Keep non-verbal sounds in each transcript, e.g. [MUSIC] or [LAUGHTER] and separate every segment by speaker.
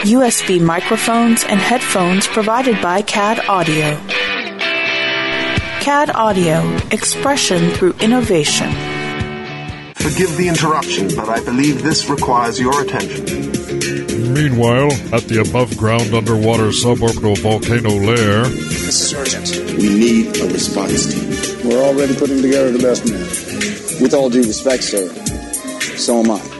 Speaker 1: USB microphones, and headphones provided by CAD Audio. CAD Audio, expression through innovation.
Speaker 2: Forgive the interruption, but I believe this requires your attention.
Speaker 3: Meanwhile, at the above ground underwater suborbital volcano lair,
Speaker 4: This is urgent.
Speaker 5: We need a response team.
Speaker 6: We're already putting together the best man.
Speaker 7: With all due respect, sir, so am I.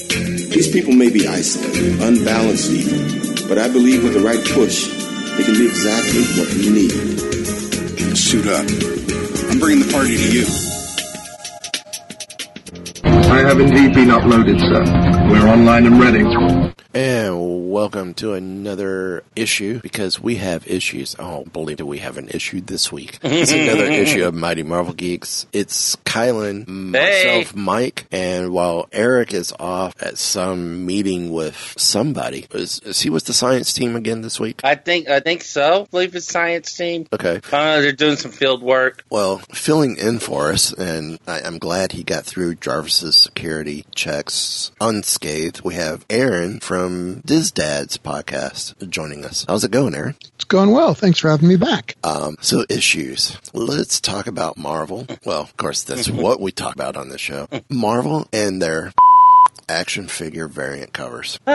Speaker 5: These people may be isolated, unbalanced even, but I believe with the right push, they can be exactly what we need. Suit up. I'm bringing the party to you.
Speaker 2: I have indeed been uploaded, sir. We're online and ready.
Speaker 8: And welcome to another issue because we have issues. Oh, believe it, we have an issue this week. It's another [LAUGHS] issue of Mighty Marvel Geeks. It's Kylan, myself, Mike, and while Eric is off at some meeting with somebody, is, is he with the science team again this week?
Speaker 9: I think I think so. I believe it's science team.
Speaker 8: Okay.
Speaker 9: Uh, they're doing some field work.
Speaker 8: Well, filling in for us, and I, I'm glad he got through Jarvis's security checks unscathed. We have Aaron from Diz Dad's podcast joining us. How's it going, Aaron?
Speaker 10: It's going well. Thanks for having me back.
Speaker 8: Um, so issues. Let's talk about Marvel. Well, of course, that's [LAUGHS] what we talk about on this show. Marvel and their action figure variant covers. [LAUGHS]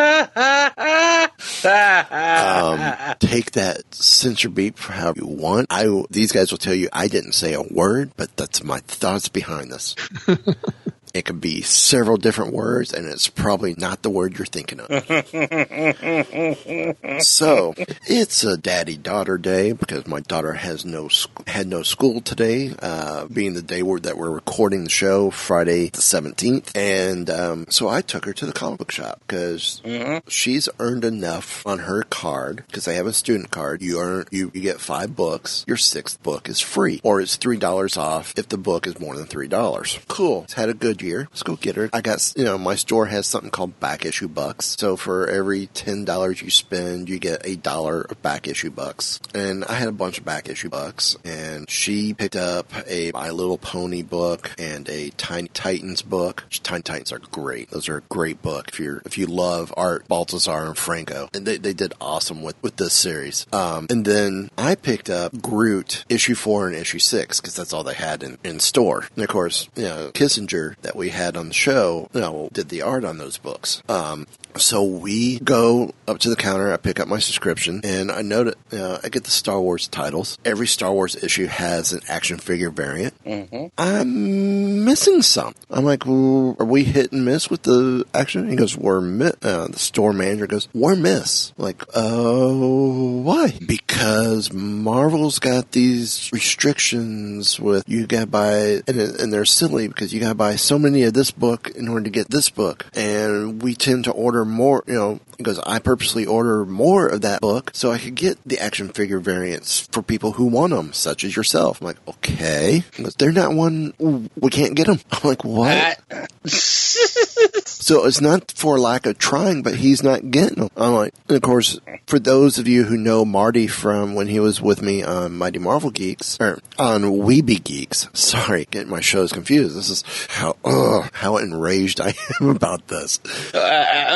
Speaker 8: Um, take that censor beat for how you want. I these guys will tell you I didn't say a word, but that's my thoughts behind this. [LAUGHS] It could be several different words, and it's probably not the word you're thinking of. [LAUGHS] so it's a daddy daughter day because my daughter has no sc- had no school today, uh, being the day where, that we're recording the show, Friday the seventeenth, and um, so I took her to the comic book shop because she's earned enough on her card because they have a student card. You earn you, you get five books. Your sixth book is free, or it's three dollars off if the book is more than three dollars. Cool. It's had a good Let's go get her. I got you know my store has something called back issue bucks. So for every ten dollars you spend, you get a dollar of back issue bucks. And I had a bunch of back issue bucks, and she picked up a My Little Pony book and a Tiny Titans book. Tiny Titans are great. Those are a great book if you're if you love Art Baltazar and Franco, and they, they did awesome with with this series. Um, and then I picked up Groot issue four and issue six because that's all they had in, in store. And of course, you know Kesinger that we had on the show, you know, did the art on those books. Um, so we go up to the counter. I pick up my subscription, and I note uh, I get the Star Wars titles. Every Star Wars issue has an action figure variant.
Speaker 9: Mm-hmm.
Speaker 8: I'm missing some. I'm like, well, are we hit and miss with the action? He goes, we're. Uh, the store manager goes, we're miss. I'm like, oh, why? Because Marvel's got these restrictions with you got to buy, and, and they're silly because you got to buy so many of this book in order to get this book, and we tend to order more. You know, because I purposely order more of that book so I could get the action figure variants for people who want them, such as yourself. I'm like, okay, goes, they're not one. We can't get them. [LAUGHS] I'm like, what? [LAUGHS] [LAUGHS] So it's not for lack of trying, but he's not getting them. I'm like, and of course, for those of you who know Marty from when he was with me on Mighty Marvel Geeks, or on Weeby Geeks, sorry, getting my shows confused. This is how, ugh, how enraged I [LAUGHS] am about this.
Speaker 9: Uh,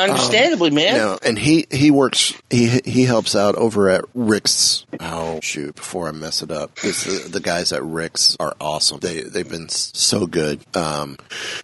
Speaker 9: understandably, man.
Speaker 8: You know, and he, he works, he, he helps out over at Rick's. Oh, shoot, before I mess it up. the, the guys at Rick's are awesome. They, they've been so good. Um,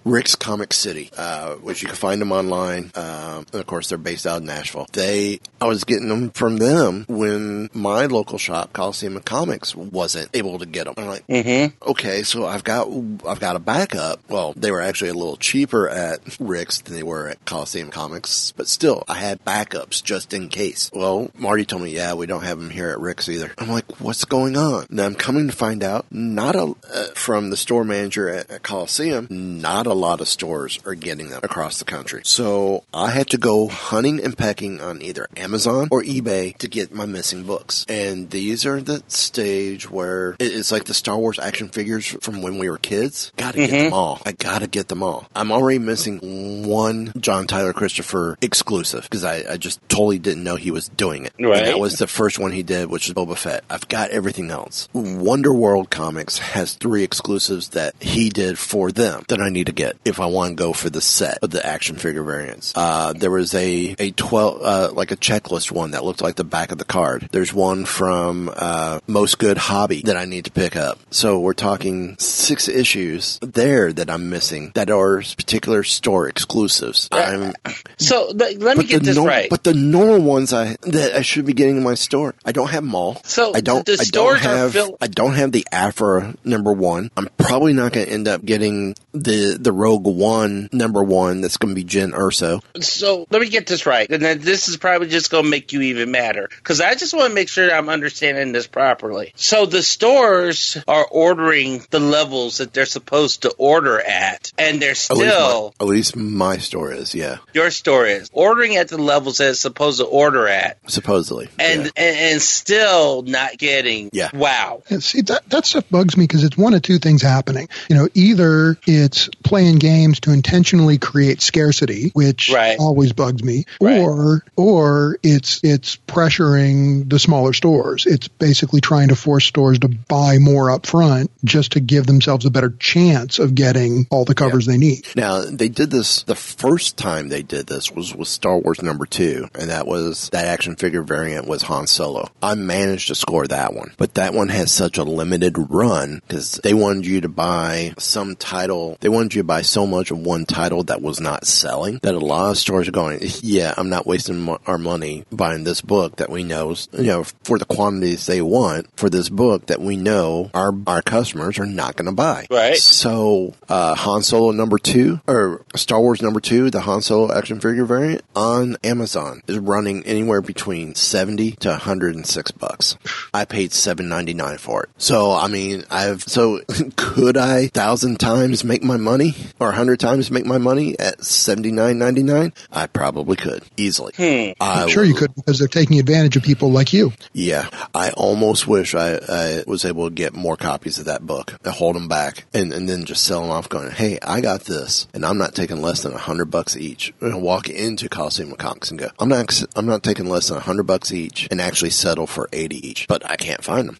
Speaker 8: Rick's Comic City, uh, which you can find them online. Um, and of course, they're based out in Nashville. They, I was getting them from them when my local shop, Coliseum of Comics, wasn't able to get them. I'm like,
Speaker 9: Mm-hmm.
Speaker 8: okay, so I've got I've got a backup. Well, they were actually a little cheaper at Rick's than they were at Coliseum Comics, but still, I had backups just in case. Well, Marty told me, yeah, we don't have them here at Rick's either. I'm like, what's going on? Now I'm coming to find out, not a uh, from the store manager at, at Coliseum, not a lot of stores are getting them across the country. So I had to go hunting and pecking on either Amazon or eBay to get my missing books. And these are the stage where it's like the Star Wars action figures from when we were kids. Gotta get them all. I gotta get them all. I'm already missing one John Tyler Christopher exclusive because I, I just totally didn't know he was doing it. And that was the first one he did, which is Boba Fett. I've got everything else. Wonder World Comics has three exclusives that he did for them that I need to get if I want to go for the set of the action figure variants. Uh, there was a, a 12, uh, like a checklist one that looked like the back of the card. There's one from, uh, Most Good Hobby that I need to pick up. So we're talking six issues there that I'm missing that are particular store exclusives. I'm,
Speaker 9: So let, let me get this right.
Speaker 8: But the normal ones I that I should be getting in my store, I don't have them all.
Speaker 9: So
Speaker 8: I don't.
Speaker 9: the
Speaker 8: I don't
Speaker 9: stores are
Speaker 8: have. I don't have the Aphra number one. I'm probably not going to end up getting the the Rogue One number one. That's going to be Jyn Erso.
Speaker 9: So let me get this right, and then this is probably just going to make you even madder because I just want to make sure I'm understanding this properly. So the stores are ordering the levels that they're supposed to order at, and they're
Speaker 8: At least, my,
Speaker 9: still
Speaker 8: at least my store is. Yeah,
Speaker 9: your store is ordering at the levels that it's supposed to order at,
Speaker 8: supposedly.
Speaker 9: and
Speaker 8: yeah.
Speaker 9: and, and still not getting.
Speaker 8: Yeah.
Speaker 9: Wow.
Speaker 10: And see that that stuff bugs me because it's one of two things happening. You know, either it's playing games to intentionally create scarcity, which
Speaker 9: Right.
Speaker 10: always bugs me,
Speaker 9: Right.
Speaker 10: or or it's it's pressuring the smaller stores. It's basically trying to force stores to buy more up front just to give themselves a better chance of getting all the covers they need.
Speaker 8: Now they did this. The first time they did this was with Star Wars number two, and that was that action figure variant was Han Solo. I managed to score that one, but that one has such a limited run because they wanted you to buy some title. They wanted you to buy so much of one title that was not selling that a lot of stores are going. Yeah, I'm not wasting our money buying this book that we know, is- you know, for the quantities they want for this book that we know our our customers are not going to buy.
Speaker 9: Right.
Speaker 8: So, uh, Han Solo number two, or Star Wars number two, the Han Solo action figure variant on Amazon is running anywhere between 70 to 106 bucks. I paid 7.99 for it. So, I mean, I've, so [LAUGHS] could I thousand times make my money or a hundred times make my money at 79.99? I probably could easily. Hmm. I
Speaker 10: I'm sure you could because they're taking advantage of people like you.
Speaker 8: yeah, I almost wish I, I was able to get more copies of that book and hold them back and, and then just sell them off going, hey, I got this and I'm not taking less than a hundred bucks each. And walk into Coliseum Comics and go, I'm not, I'm not taking less than a hundred bucks each and actually settle for 80 each, but I can't find them.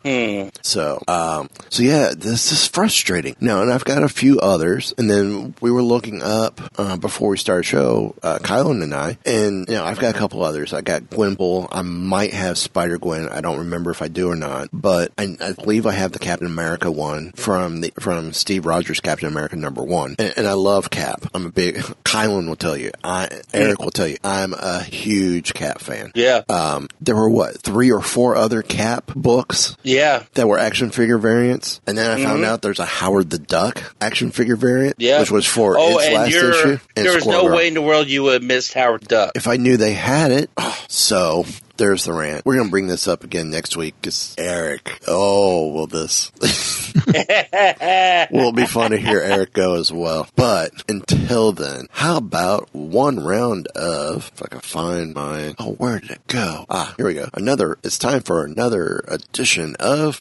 Speaker 8: So, um, so yeah, this is frustrating. Now, and I've got a few others, and then we were looking up uh, before we started show, uh, Kylan and I, and you know, I've got a couple others. I got Gwenpool. I might have Spider Gwen. I don't remember if I do or not, but I, I believe I have the Captain America one from the from Steve Rogers Captain America number one, and, and I love Cap. I'm a big [LAUGHS] Kylan will tell you. I Eric will tell you. I'm a huge Cap fan.
Speaker 9: Yeah.
Speaker 8: Um, there were what three or four other Cap books
Speaker 9: Yeah.
Speaker 8: that were action figure variants, and then I found out there's a Howard the Duck action figure variant,
Speaker 9: Yeah.
Speaker 8: which was for
Speaker 9: Oh,
Speaker 8: its
Speaker 9: and
Speaker 8: last issue. and
Speaker 9: there was no
Speaker 8: Girl.
Speaker 9: way in the world you would have missed Howard Duck.
Speaker 8: If I knew they had it, [GASPS] so there's the rant. We're gonna bring this up again next week because Eric. Oh, will this? [LAUGHS] will be fun to hear Eric go as well? But until then, how about one round of? If I can find my. Oh, where did it go? Ah, here we go. Another. It's time for another edition of.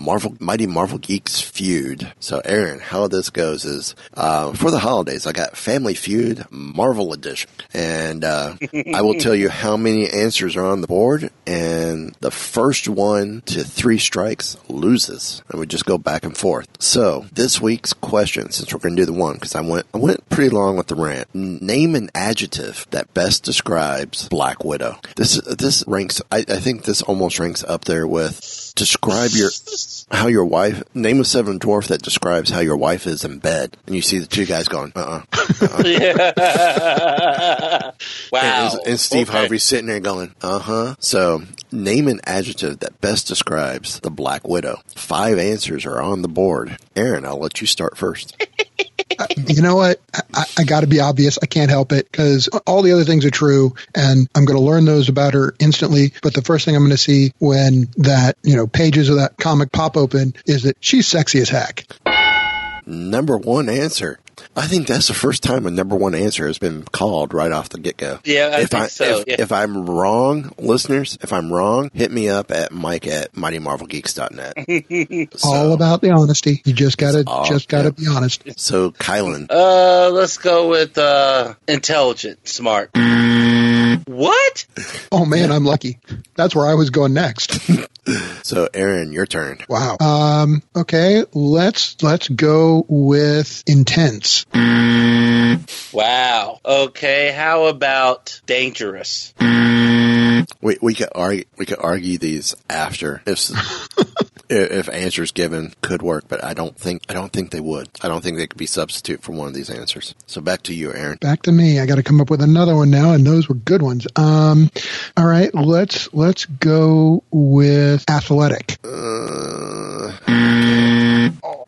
Speaker 8: Marvel, Mighty Marvel Geeks Feud. So, Aaron, how this goes is, uh, for the holidays, I got Family Feud Marvel Edition. And, uh, [LAUGHS] I will tell you how many answers are on the board. And the first one to three strikes loses. And we just go back and forth. So, this week's question, since we're going to do the one, because I went, I went pretty long with the rant. Name an adjective that best describes Black Widow. This, this ranks, I, I think this almost ranks up there with describe your, how your wife name a seven dwarf that describes how your wife is in bed, and you see the two guys going, [LAUGHS] uh, uh
Speaker 9: wow.
Speaker 8: and, and Steve
Speaker 9: Okay.
Speaker 8: Harvey sitting there going, uh huh. So name an adjective that best describes the Black Widow. Five answers are on the board. Aaron, I'll let you start first. [LAUGHS]
Speaker 10: you know what? I, I got to be obvious. I can't help it because all the other things are true, and I'm going to learn those about her instantly. But the first thing I'm going to see when that you know pages of that comic pop open is that she's sexy as heck.
Speaker 8: Number one answer. I think that's the first time a number one answer has been called right off the get go.
Speaker 9: Yeah, I
Speaker 8: if
Speaker 9: think
Speaker 8: I
Speaker 9: so,
Speaker 8: if,
Speaker 9: yeah.
Speaker 8: if I'm wrong, listeners, if I'm wrong, hit me up at Mike at MightyMarvelGeeks.net. [LAUGHS]
Speaker 10: all about the honesty. You just got to
Speaker 8: all-
Speaker 10: just got to
Speaker 8: yeah.
Speaker 10: be honest.
Speaker 8: So, Kylan,
Speaker 9: Uh, let's go with uh, intelligent, smart. What?
Speaker 10: Oh man, I'm lucky. That's where I was going next. [LAUGHS]
Speaker 8: so Aaron, your turn.
Speaker 10: Wow. Um, okay, let's let's go with intense.
Speaker 9: Wow. Okay. How about dangerous?
Speaker 8: We we could argue we could argue these after [LAUGHS] if if answers given could work, but I don't think I don't think they would. I don't think they could be substitute for one of these answers. So back to you, Aaron.
Speaker 10: Back to me. I got to come up with another one now, and those were good ones. Um, all right, let's let's go with athletic.
Speaker 8: Uh,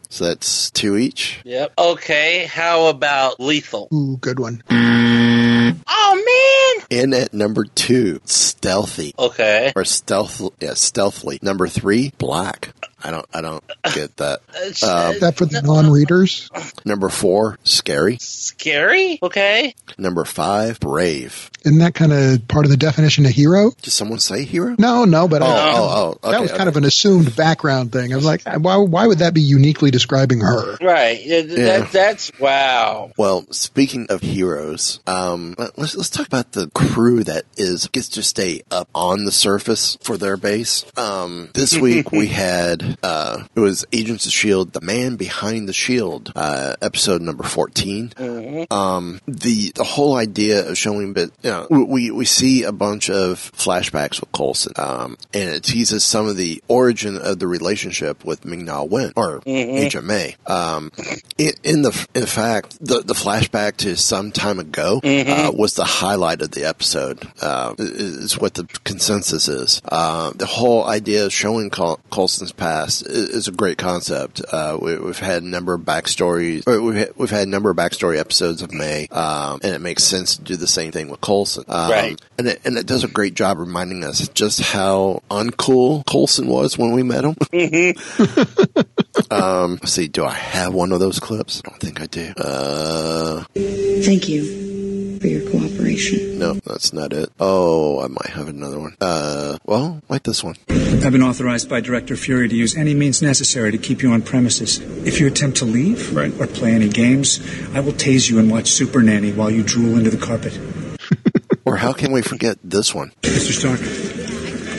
Speaker 8: so that's two each.
Speaker 9: Yep. Okay. How about lethal?
Speaker 10: Ooh, good one.
Speaker 9: Oh man.
Speaker 8: In at number two, stealthy
Speaker 9: Okay.
Speaker 8: or stealth, yeah, stealthily. Number three, black. I don't, I don't get that. [LAUGHS]
Speaker 9: Uh,
Speaker 10: Is that for the non-readers?
Speaker 8: Number four, scary.
Speaker 9: Scary. Okay.
Speaker 8: Number five, brave.
Speaker 10: Isn't that kind of part of the definition of hero?
Speaker 8: Did someone say hero?
Speaker 10: No, no, but
Speaker 8: Oh,
Speaker 10: I,
Speaker 8: oh, oh,
Speaker 10: that
Speaker 8: okay,
Speaker 10: was kind of an assumed background thing. I was like, why, why would that be uniquely describing her?
Speaker 9: Right. Yeah,
Speaker 8: Yeah.
Speaker 9: That, that's wow.
Speaker 8: Well, speaking of heroes, um, let- let's let's talk about the crew that is gets to stay up on the surface for their base. Um, this week we [LAUGHS] had uh, it was Agents of Shield, the man behind the shield, uh, episode number 14 Um, the the whole idea of showing, but you know, we we see a bunch of flashbacks with Coulson, um, and it teases some of the origin of the relationship with Ming-Na Wen or Agent May. Um, in, in the in fact, the the flashback to some time ago uh, was the highlight of the episode. Uh, is what the consensus is. Uh, the whole idea of showing Col- Coulson's past is, is a great concept. Uh, we, we've had a number of backstories. Or we've had, we've had a number of backstory episodes of May, um, and it makes sense to do the same thing with Coulson. Um,
Speaker 9: Right.
Speaker 8: And it, and it does a great job reminding us just how uncool Coulson was when we met him. [LAUGHS] um, let's see, do I have one of those clips? I don't think I do. Uh,
Speaker 11: Thank you for your cooperation.
Speaker 8: no, that's not it. Oh, I might have another one. Uh, well, like this one.
Speaker 12: I've been authorized by Director Fury to use any means necessary to keep you on premises. If you attempt to leave or play any games, I will tase you and watch Super Nanny while you drool into the carpet. [LAUGHS]
Speaker 8: Or how can we forget this one?
Speaker 12: Mr. Stark.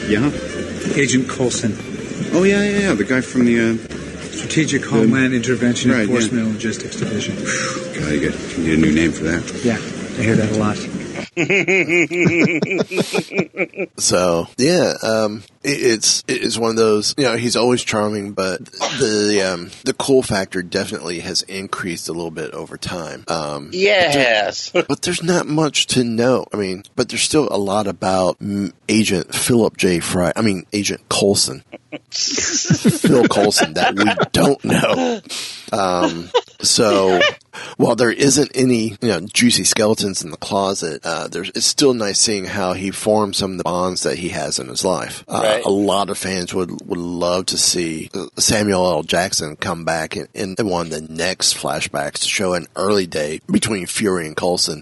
Speaker 5: Yeah.
Speaker 12: Agent Coulson,
Speaker 5: Oh yeah, yeah, yeah. The guy from the. Uh,
Speaker 12: Strategic Homeland Intervention
Speaker 5: right,
Speaker 12: Enforcement
Speaker 5: yeah.
Speaker 12: and Logistics Division.
Speaker 5: God, you get you need a new name for that.
Speaker 12: Yeah, I hear that a lot.
Speaker 8: So yeah, um, it, it's it's one of those. You know, he's always charming, but the um, the cool factor definitely has increased a little bit over time. Um,
Speaker 9: Yes.
Speaker 8: but there's not much to know. I mean, but there's still a lot about Agent Philip J. Fry. I mean, Agent Coulson, [LAUGHS] Phil Coulson, that we don't know. Um, so [LAUGHS] while there isn't any, you know, juicy skeletons in the closet, uh, there's it's still nice seeing how he formed some of the bonds that he has in his life. Uh,
Speaker 9: Right.
Speaker 8: A lot of fans would would love to see uh, Samuel L. Jackson come back in, in one of the next flashbacks to show an early day between Fury and Coulson.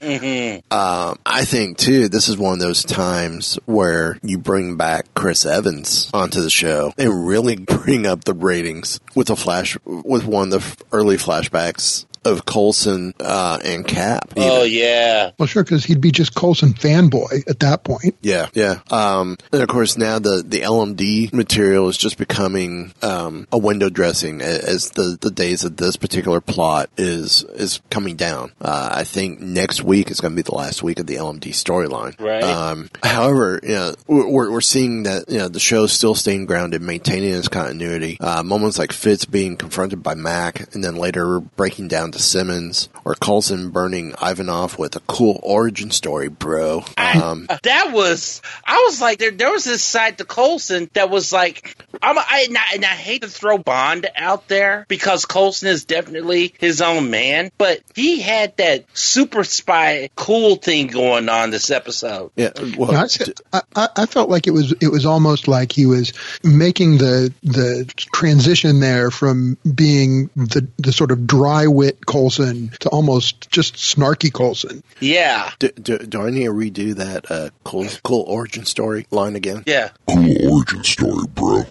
Speaker 8: Um, I think too, this is one of those times where you bring back Chris Evans onto the show and really [LAUGHS] bring up the ratings with a flash with one of the early flashbacks of Coulson uh, and Cap.
Speaker 9: Oh yeah.
Speaker 10: Well, sure, because he'd be just Coulson fanboy at that point.
Speaker 8: Yeah, yeah. Um, and of course now the, the LMD material is just becoming, um, a window dressing as the, the days of this particular plot is, is coming down. Uh, I think next week is going to be the last week of the LMD storyline.
Speaker 9: Right.
Speaker 8: Um, however, you know, we're, we're seeing that, you know, the show's still staying grounded, maintaining its continuity. Uh, moments like Fitz being confronted by Mac and then later breaking down on to Simmons, or Coulson burning Ivanov with a cool origin story, bro. Um,
Speaker 9: I, that was, I was like, there, there was this side to Coulson that was like, I'm, I, and I, and I hate to throw Bond out there because Coulson is definitely his own man, but he had that super spy cool thing going on this episode.
Speaker 8: Yeah, well,
Speaker 10: I, I, I felt like it was it was almost like he was making the the transition there from being the the sort of dry wit Coulson to almost just snarky Coulson.
Speaker 9: Yeah.
Speaker 8: Do, do, do I need to redo that uh, cool cool origin story line again?
Speaker 9: Yeah.
Speaker 3: Cool origin story, bro.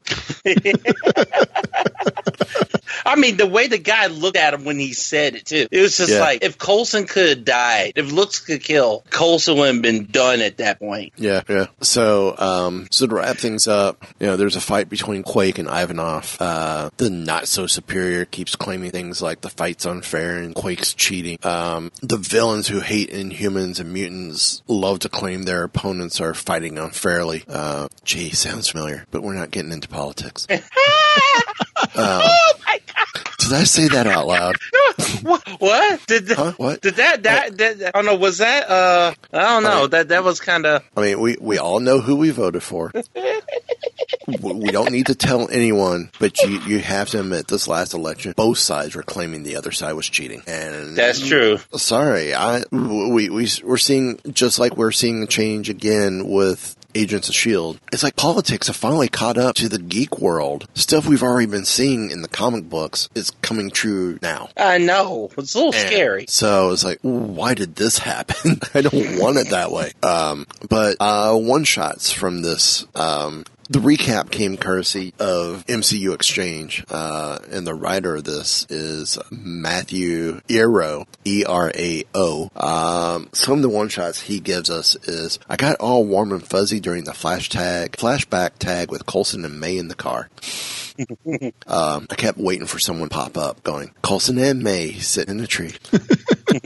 Speaker 3: [LAUGHS]
Speaker 9: I mean, the way the guy looked at him when he said it too, it was just
Speaker 8: Yeah.
Speaker 9: like if Coulson could have died, if looks could kill, Coulson would have been done at that point.
Speaker 8: Yeah, yeah. So, um, so to wrap things up, you know, there's a fight between Quake and Ivanov. Uh, the not so superior keeps claiming things like the fight's unfair and Quake's cheating. Um, the villains who hate Inhumans and mutants love to claim their opponents are fighting unfairly. Uh, gee, sounds familiar, but we're not getting into politics. [LAUGHS] um, did I say that out loud? [LAUGHS]
Speaker 9: what? What did that?
Speaker 8: Huh? What?
Speaker 9: Did that? That? that, that- I don't know. Was that? Uh, I don't know. that that was kind of.
Speaker 8: I mean, we, we all know who we voted for. [LAUGHS] we we don't need to tell anyone, but you, you have to admit this last election, both sides were claiming the other side was cheating. And
Speaker 9: That's true.
Speaker 8: Sorry, I we we we're seeing just like we're seeing a change again with Agents of Shield. It's like politics have finally caught up to the geek world. Stuff we've already been seeing in the comic books is coming true now.
Speaker 9: I know. It's a little
Speaker 8: And
Speaker 9: scary.
Speaker 8: So it's like, why did this happen? [LAUGHS] I don't want it that way. Um, but uh, one shots from this. Um, the recap came courtesy of MCU Exchange, uh, and the writer of this is Matthew Erao, E R A O. Um, some of the one shots he gives us is I got all warm and fuzzy during the flash tag, flashback tag with Coulson and May in the car. Um, I kept waiting for someone to pop up going, Coulson and May sitting in a tree. [LAUGHS]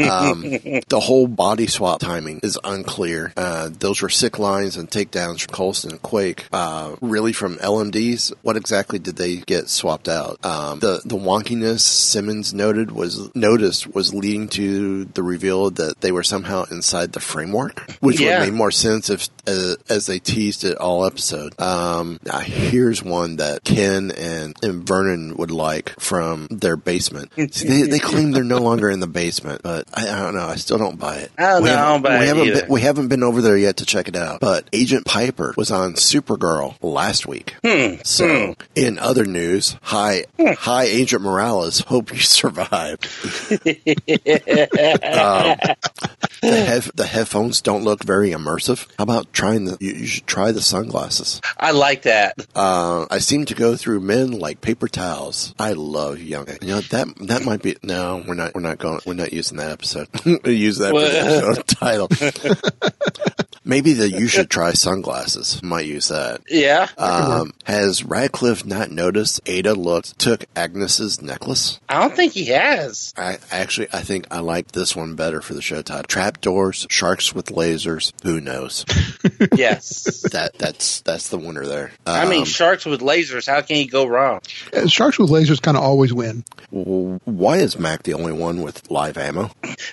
Speaker 8: um, the whole body swap timing is unclear. Uh, those were sick lines and takedowns from Coulson and Quake. Uh, really from LMDs, what exactly did they get swapped out? Um, the the wonkiness Simmons noted was noticed was leading to the reveal that they were somehow inside the framework, which
Speaker 9: Yeah.
Speaker 8: would make more sense if uh, as they teased it all episode. Um, now here's one that Ken and, and Vernon would like from their basement. [LAUGHS] See, they, they claim they're no longer in the basement, but I, I don't know. I still don't buy it.
Speaker 9: I don't
Speaker 8: we
Speaker 9: know, I
Speaker 8: haven't-
Speaker 9: don't buy
Speaker 8: we
Speaker 9: it
Speaker 8: haven't
Speaker 9: either.
Speaker 8: been, we haven't been over there yet to check it out. But Agent Piper was on Supergirl last week.
Speaker 9: Hmm.
Speaker 8: So, in other news, hi, hi, Agent Morales. [LAUGHS] Hope you survive. [LAUGHS] um, the, head, the headphones don't look very immersive. How about trying the? You, you should try the sunglasses.
Speaker 9: I like that.
Speaker 8: Uh, I seem to go through men like paper towels. I love young. You know that that might be. No, we're not. We're not going. We're not using that episode. [LAUGHS] Use that episode [LAUGHS] title. [LAUGHS] Maybe the you should try sunglasses. Might use that.
Speaker 9: Yeah.
Speaker 8: Um, has Radcliffe not noticed Aida looked took Agnes's necklace?
Speaker 9: I don't think he has.
Speaker 8: I actually I think I like this one better for the show title. Trapdoors, sharks with lasers. Who knows?
Speaker 9: Yes. [LAUGHS]
Speaker 8: that that's that's the winner there.
Speaker 9: I mean,
Speaker 8: Um,
Speaker 9: sharks with lasers. How can you go wrong?
Speaker 10: Sharks with lasers kind of always win.
Speaker 8: w- why is Mac the only one with live ammo?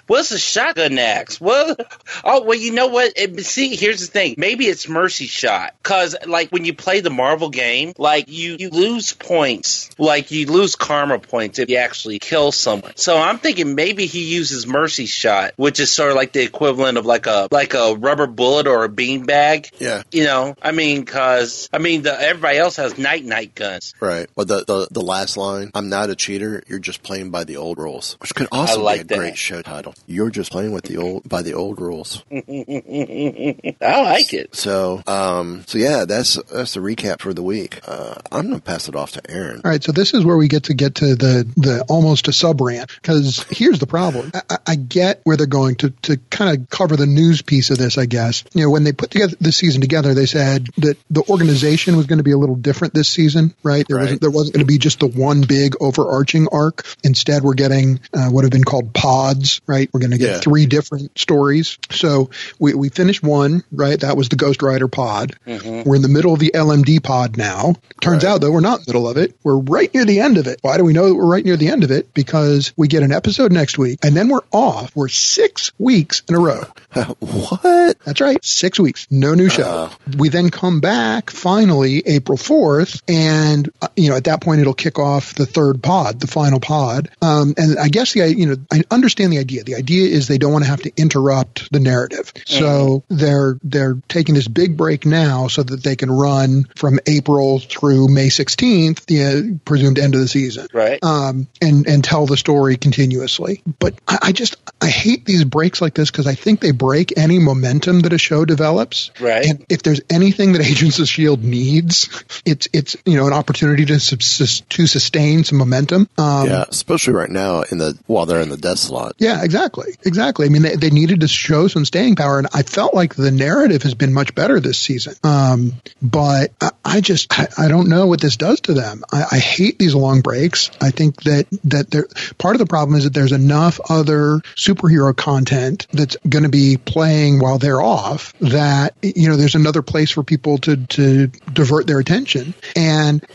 Speaker 9: What's a shotgun axe? Well, oh well, you know what? It, see, here's the thing. Maybe it's mercy shot because, like, when you play the Marvel game, like you you lose points, like you lose karma points if you actually kill someone. So I'm thinking maybe he uses mercy shot, which is sort of like the equivalent of like a like a rubber bullet or a bean bag.
Speaker 8: Yeah.
Speaker 9: You know, I mean, because I mean, the, everybody else has night night guns.
Speaker 8: Right. Well, the, the the last line, "I'm not a cheater. You're just playing by the old rules," which could also
Speaker 9: like
Speaker 8: be a
Speaker 9: that.
Speaker 8: great show title. You're just playing with the old by the old rules. [LAUGHS]
Speaker 9: I like it.
Speaker 8: So, um, so yeah, that's that's the recap for the week. Uh, I'm gonna pass it off to Aaron.
Speaker 10: All right, so this is where we get to get to the the almost a sub rant because here's the problem. I, I- I get where they're going to to kind of cover the news piece of this. I guess you know when they put together this season together, they said that the organization was going to be a little different this season, right? There wasn't there wasn't going to be just the one big overarching arc. Instead, we're getting uh, what have been called pods, right? We're going to get
Speaker 8: Yeah.
Speaker 10: three different stories. So we we finished one. right? That was the Ghost Rider pod.
Speaker 9: Mhm.
Speaker 10: We're in the middle of the LMD pod now. Turns out though we're not in the middle of it. We're right near the end of it. Why do we know that we're right near the end of it? Because we get an episode next week and then we're off. We're six weeks in a row. [LAUGHS]
Speaker 8: what?
Speaker 10: That's right. Six weeks. No new show. we then come back finally April 4th. And, uh, you know, at that point it'll kick off the third pod, the final pod. Um, and I guess the, you know, I understand the idea. The idea is they don't want to have to interrupt the narrative. So they're, they're taking this big break now so that they can run from April through May 16th, the uh, presumed end of the season
Speaker 9: Right.
Speaker 10: um, and and tell the story continuously. But I, I just I hate these breaks like this because I think they break any momentum that a show develops.
Speaker 9: Right.
Speaker 10: And if there's anything that Agents of Shield needs, it's it's you know an opportunity to subsist, to sustain some momentum. Um,
Speaker 8: yeah, especially right now in the while they're in the death slot.
Speaker 10: yeah, exactly. Exactly. I mean, they, they needed to show some staying power, and I felt like the narrative has been much better this season. Um, but I, I just, I, I don't know what this does to them. I, I hate these long breaks. I think that, that there, part of the problem is that there's enough other superhero content that's going to be playing while they're off that, you know, there's another place for people to, to divert their attention. And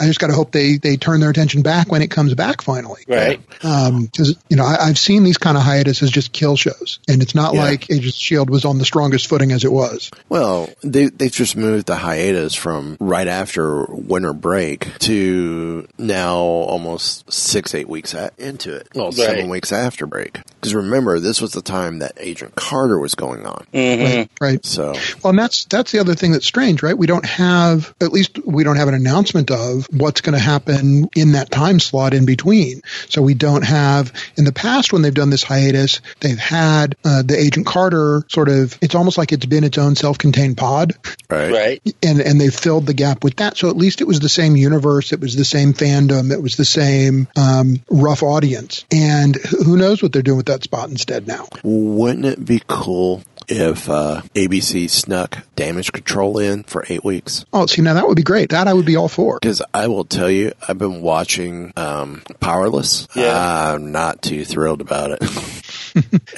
Speaker 10: I just got to hope they, they turn their attention back when it comes back finally.
Speaker 9: Right.
Speaker 10: Because um, you know I, I've seen these kind of hiatuses just kill shows, and it's not
Speaker 8: Yeah.
Speaker 10: like Agents Shield was on the strongest footing as it was.
Speaker 8: Well, they they've just moved the hiatus from right after winter break to now almost six eight weeks a- into it. Well, seven weeks after break. Because remember, this was the time that Agent Carter was going on.
Speaker 9: Mhm.
Speaker 10: Right.
Speaker 8: So
Speaker 10: Well, and that's that's the other thing that's strange, right? We don't have at least we don't have an announcement of what's going to happen in that time slot in between. So we don't have in the past when they've done this hiatus, they've had uh, the Agent Carter sort of. It's almost like it's been its own self-contained pod.
Speaker 8: right,
Speaker 9: Right.
Speaker 10: and and they filled the gap with that. So at least it was the same universe, it was the same fandom, it was the same um, rough audience. And who who knows what they're doing with that spot instead now?
Speaker 8: wouldn't it be cool if uh, ABC snuck Damage Control in for eight weeks?
Speaker 10: Oh, see, now that would be great. That I would be all for.
Speaker 8: Because I will tell you, I've been watching um, Powerless.
Speaker 9: Yeah.
Speaker 8: I'm not too thrilled about it. [LAUGHS]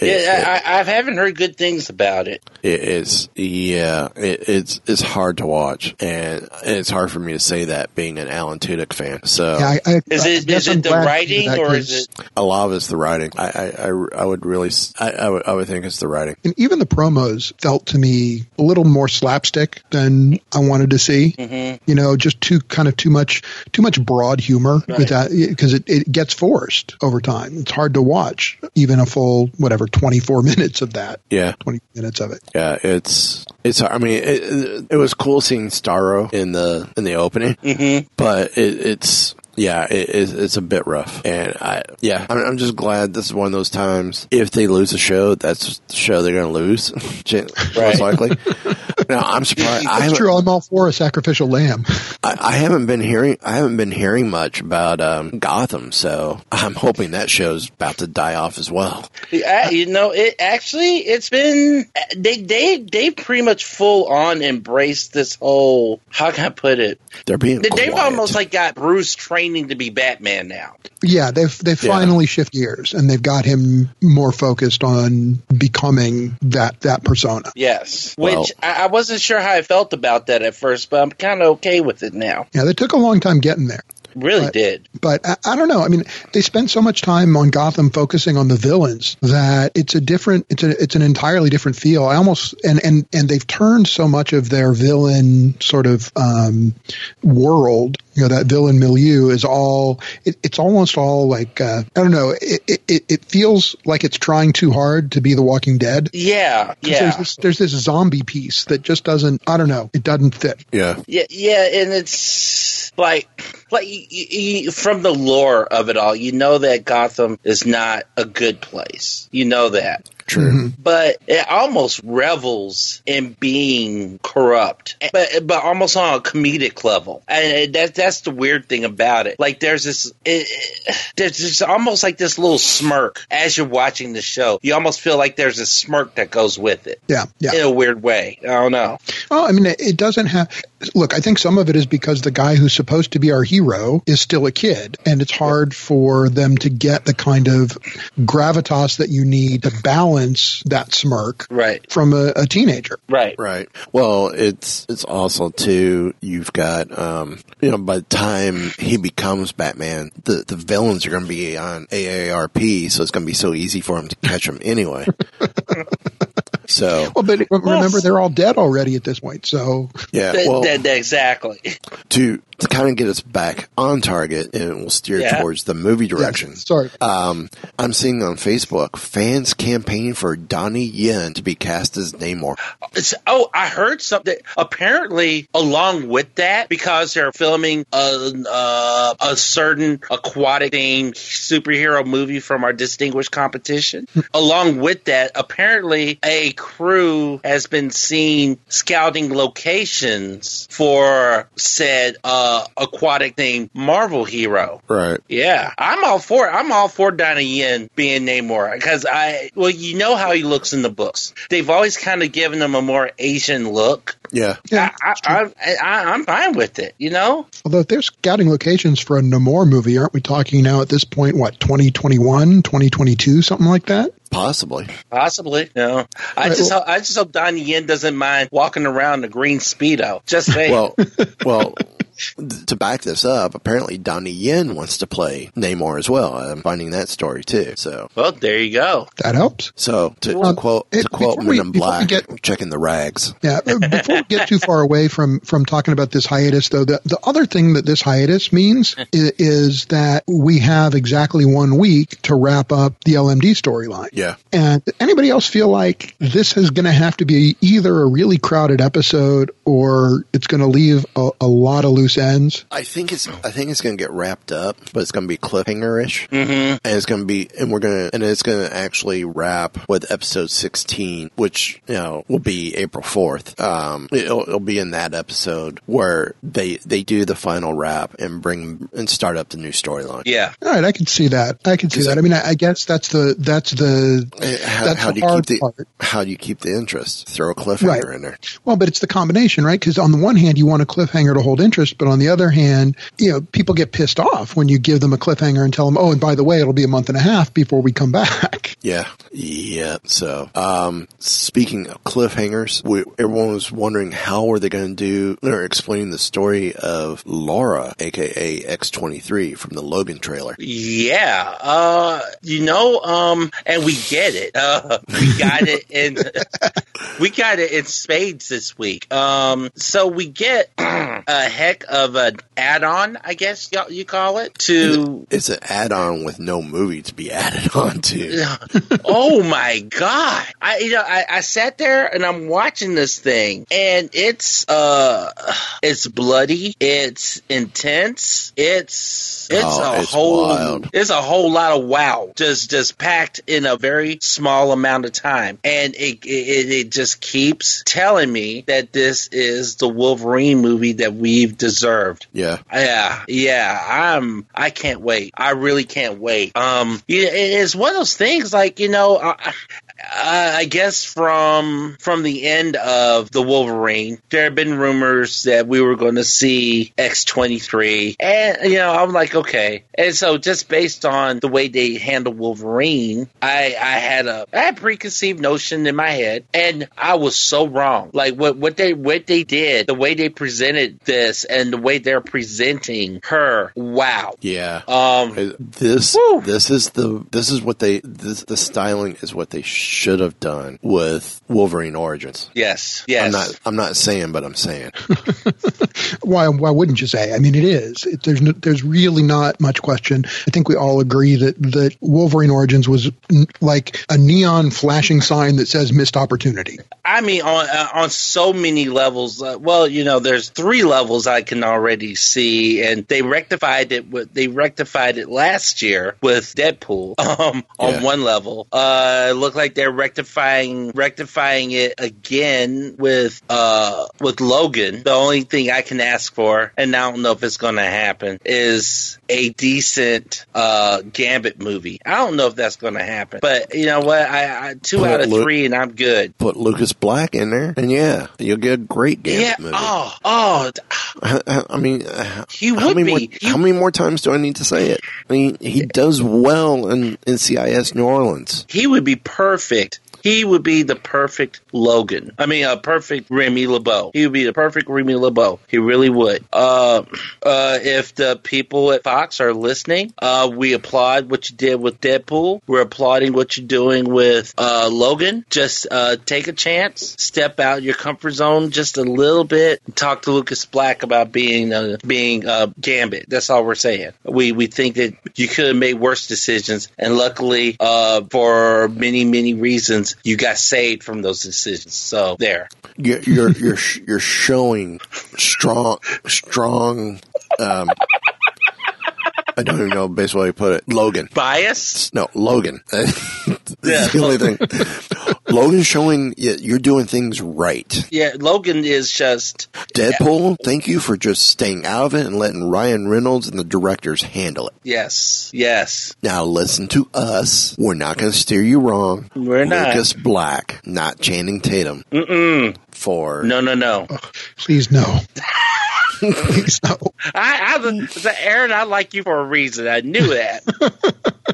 Speaker 9: Yeah, I, I haven't heard good things about it.
Speaker 8: It is, yeah. It, it's it's hard to watch, and it's hard for me to say that being an Alan Tudyk fan. So
Speaker 10: Yeah, I, I,
Speaker 9: Is
Speaker 10: I
Speaker 9: it
Speaker 10: guess
Speaker 9: is it the writing
Speaker 10: that
Speaker 9: or
Speaker 10: 'cause-
Speaker 9: is it?
Speaker 8: a lot of it's the writing. I I, I, I would really, s- I, I would I would think it's the writing.
Speaker 10: And even the promos felt to me a little more slapstick than I wanted to see.
Speaker 9: Mhm.
Speaker 10: You know, just too kind of too much too much broad humor
Speaker 9: Right.
Speaker 10: with that because it, it gets forced over time. It's hard to watch even a full whatever twenty four [LAUGHS] minutes of that.
Speaker 8: Yeah,
Speaker 10: Twenty minutes of it.
Speaker 8: yeah. It's it's. I mean, it, it was cool seeing Starro in the in the opening,
Speaker 9: Mhm.
Speaker 8: but it, it's. Yeah, it, it's, it's a bit rough, and I yeah, I'm, I'm just glad this is one of those times. If they lose a show, that's the show they're going to lose, [LAUGHS] most
Speaker 9: Right.
Speaker 8: likely. [LAUGHS] now I'm surprised.
Speaker 10: That's true. I'm all for a sacrificial lamb.
Speaker 8: I, I haven't been hearing I haven't been hearing much about um, Gotham, so I'm hoping that show's about to die off as well.
Speaker 9: Yeah, you know, it actually it's been they they they pretty much full on embraced this whole how can I put it?
Speaker 8: They're being
Speaker 9: They- They've
Speaker 8: quiet.
Speaker 9: almost like got Bruce training to be Batman now.
Speaker 10: Yeah, they've they've
Speaker 8: Yeah.
Speaker 10: finally shift gears and they've got him more focused on becoming that that persona.
Speaker 9: Yes,
Speaker 8: Well-
Speaker 9: which I, I wasn't sure how I felt about that at first, but I'm kind of okay with it now.
Speaker 10: Yeah, they took a long time getting there.
Speaker 9: Really
Speaker 10: Right.
Speaker 9: did.
Speaker 10: But I, I don't know. I mean, they spent so much time on Gotham focusing on the villains that it's a different, it's a, it's an entirely different feel. I almost, and, and, and they've turned so much of their villain sort of, um, world, you know, that villain milieu is all, it, it's almost all like, uh, I don't know, it, it, it feels like it's trying too hard to be The Walking Dead.
Speaker 9: Yeah,
Speaker 10: 'Cause
Speaker 9: yeah.
Speaker 10: There's this, there's this zombie piece that just doesn't, I don't know, it doesn't fit.
Speaker 8: Yeah,
Speaker 9: Yeah, yeah, and it's like, like y- y- y- from the lore of it all, you know that Gotham is not a good place. You know that,
Speaker 8: true. Mm-hmm.
Speaker 9: but it almost revels in being corrupt, but but almost on a comedic level, and that that's the weird thing about it. Like there's this, it, it- there's just almost like this little smirk as you're watching the show. You almost feel like there's a smirk that goes with it
Speaker 10: Yeah, yeah.
Speaker 9: in a weird way. I don't know.
Speaker 10: Oh, I mean, it, it doesn't have. Look, I think some of it is because the guy who's supposed to be our hero is still a kid, and it's hard for them to get the kind of gravitas that you need to balance that smirk
Speaker 9: right.
Speaker 10: from a, a teenager.
Speaker 9: Right.
Speaker 8: Right. Well, it's it's also too. You've got um, you know by the time he becomes Batman, the the villains are going to be on AARP, so it's going to be so easy for him to catch them anyway. [LAUGHS] so
Speaker 10: Well, but remember, they're all dead already at this point. So
Speaker 8: yeah,
Speaker 9: Th-
Speaker 8: well,
Speaker 9: th- th- exactly.
Speaker 8: to to kind of get us back on target and we'll steer
Speaker 9: Yeah.
Speaker 8: towards the movie direction.
Speaker 10: Yes, sorry.
Speaker 8: Um, I'm seeing on Facebook fans campaign for Donnie Yen to be cast as Namor.
Speaker 9: It's, oh, I heard something. Apparently, along with that, because they're filming a, uh, a certain aquatic themed superhero movie from our distinguished competition, along with that, apparently a crew has been seen scouting locations for said uh, Uh, aquatic themed Marvel hero.
Speaker 8: Right.
Speaker 9: Yeah, I'm all for it. I'm all for Donnie Yen being Namor because I, well, you know how he looks in the books. They've always kind of given him a more Asian look.
Speaker 8: Yeah.
Speaker 10: Yeah,
Speaker 9: I, I, I, I, I'm fine with it. You know,
Speaker 10: Although if they're scouting locations for a Namor movie, aren't we talking now at this point, what, 2021, 2022, something like that?
Speaker 8: Possibly.
Speaker 9: possibly. No, I
Speaker 10: Right,
Speaker 9: just,
Speaker 10: well-
Speaker 9: hope, I just hope Donnie Yen doesn't mind walking around the green speedo. Just [LAUGHS] saying.
Speaker 8: Well, well, to back this up, apparently Donnie Yen wants to play Namor as well. I'm finding that story too. So,
Speaker 9: well, there you go.
Speaker 10: That helps.
Speaker 8: so to,
Speaker 10: Well,
Speaker 8: to quote
Speaker 10: it-
Speaker 8: to quote
Speaker 10: before we-
Speaker 8: Men in
Speaker 10: before we
Speaker 8: Black,
Speaker 10: get-
Speaker 8: checking the rags. [LAUGHS]
Speaker 10: Yeah. uh, Before we get too far away from, from talking about this hiatus, though, the, the other thing that this hiatus means [LAUGHS] is, is that we have exactly one week to wrap up the LMD storyline.
Speaker 8: Yeah.
Speaker 10: And anybody else feel like this is going to have to be either a really crowded episode or it's going to leave a, a lot of loose ends?
Speaker 8: I think it's I think it's going to get wrapped up, but it's going to be cliffhanger ish,
Speaker 9: Mm-hmm.
Speaker 8: and it's going to be and we're going to and it's going to actually wrap with episode sixteen, which you know will be April fourth. Um, it'll, it'll be in that episode where they they do the final wrap and bring and start up the new storyline.
Speaker 9: Yeah.
Speaker 10: All right, I can see that. I can see that. I mean, I, I guess that's the that's the
Speaker 8: Eh, How,
Speaker 10: that's
Speaker 8: how
Speaker 10: the
Speaker 8: do you
Speaker 10: hard
Speaker 8: keep the
Speaker 10: part.
Speaker 8: how do you keep the interest? Throw a cliffhanger
Speaker 10: Right.
Speaker 8: in there.
Speaker 10: Well, but it's the combination, right? Because on the one hand, you want a cliffhanger to hold interest, but on the other hand, you know, people get pissed off when you give them a cliffhanger and tell them, "Oh, and by the way, it'll be a month and a half before we come back." [LAUGHS]
Speaker 8: Yeah, yeah. So, um, speaking of cliffhangers, we, everyone was wondering how are they going to do or explain the story of Laura, aka X twenty three, from the Logan trailer.
Speaker 9: Yeah, uh, you know, um, and we get it. Uh, we got it in, [LAUGHS] we got it in spades this week. Um, so we get [CLEARS THROAT] a heck of an add-on, I guess y'all- you call it, to.
Speaker 8: It's an add on with no movie to be [LAUGHS] added on to. [LAUGHS]
Speaker 9: oh my god! I you know I, I sat there and I'm watching this thing, and it's uh, it's bloody, it's intense, it's it's
Speaker 8: Oh,
Speaker 9: a
Speaker 8: it's
Speaker 9: whole
Speaker 8: wild.
Speaker 9: it's a whole lot of wow, just just packed in a very small amount of time, and it it, it just keeps telling me that this is the Wolverine movie that we've deserved.
Speaker 8: Yeah,
Speaker 9: Yeah, yeah, I'm. I can't wait. I really can't wait. Um, it- it's one of those things. Like you know, I, I, I guess from from the end of the Wolverine, there have been rumors that we were going to see X twenty three, and you know, I'm like, okay. And so, just based on the way they handle Wolverine, I I had a I had preconceived notion in my head, and I was so wrong. Like what what they what they did, the way they presented this, and the way they're presenting her. Wow.
Speaker 8: yeah.
Speaker 9: Um.
Speaker 8: This
Speaker 9: Woo.
Speaker 8: this is the this is what they this the styling is what they should have done with Wolverine Origins.
Speaker 9: Yes. Yes.
Speaker 8: I'm not I'm not saying, but I'm saying. [LAUGHS]
Speaker 10: why why wouldn't you say? I mean, it is. It, there's no, there's really not much question. I think we all agree that that Wolverine Origins was n- like a neon flashing sign that says missed opportunity.
Speaker 9: I mean, on uh, on so many levels. Uh, well, you know, there's three levels I can already see, and they rectified it. With, they rectified it last year with Deadpool. [LAUGHS] Um, on
Speaker 8: Yeah.
Speaker 9: one level, uh, it looked like they're rectifying rectifying it again with uh with Logan. The only thing I can ask for, and I don't know if it's going to happen, is a decent uh Gambit movie. I don't know if that's going to happen, but you know what? I, I two
Speaker 8: Put
Speaker 9: out of three, and I'm good.
Speaker 8: Put Lucas Black in there, and yeah, you'll get a great Gambit
Speaker 9: yeah.
Speaker 8: movie.
Speaker 9: Oh. Oh.
Speaker 8: I, [SIGHS] I mean, [SIGHS]
Speaker 9: he
Speaker 8: how
Speaker 9: would
Speaker 8: many
Speaker 9: be.
Speaker 8: More,
Speaker 9: He-
Speaker 8: how many more times do I need to say it? I mean, he does well in, in CIS New Orleans.
Speaker 9: he would be perfect perfect. He would be the perfect Logan. I mean, a perfect Remy LeBeau. He would be the perfect Remy LeBeau. He really would. Uh, uh, if the people at Fox are listening, uh, we applaud what you did with Deadpool. We're applauding what you're doing with uh, Logan. Just uh, take a chance, step out your comfort zone just a little bit, talk to Lucas Black about being uh, being Gambit. That's all we're saying. We we think that you could have made worse decisions, and luckily, for many many reasons, you got saved from those decisions. So there.
Speaker 8: You're you're you're, you're showing strong strong. Um, I don't even know the best way to put it. Logan.
Speaker 9: Bias?
Speaker 8: No, Logan. [LAUGHS]
Speaker 9: Yeah.
Speaker 8: That's the only thing. Logan's showing yeah, you're doing things right.
Speaker 9: Yeah, Logan is just
Speaker 8: Deadpool, thank you for just staying out of it and letting Ryan Reynolds and the directors handle it.
Speaker 9: yes, yes.
Speaker 8: Now listen to us. We're not going to steer you wrong.
Speaker 9: We're not.
Speaker 8: Lucas Black, not Channing Tatum.
Speaker 9: Mm-mm.
Speaker 8: For
Speaker 9: No, no, no.
Speaker 10: Please no. [LAUGHS] [LAUGHS] No.
Speaker 9: I, I, the Aaron, I like you for a reason. I knew that.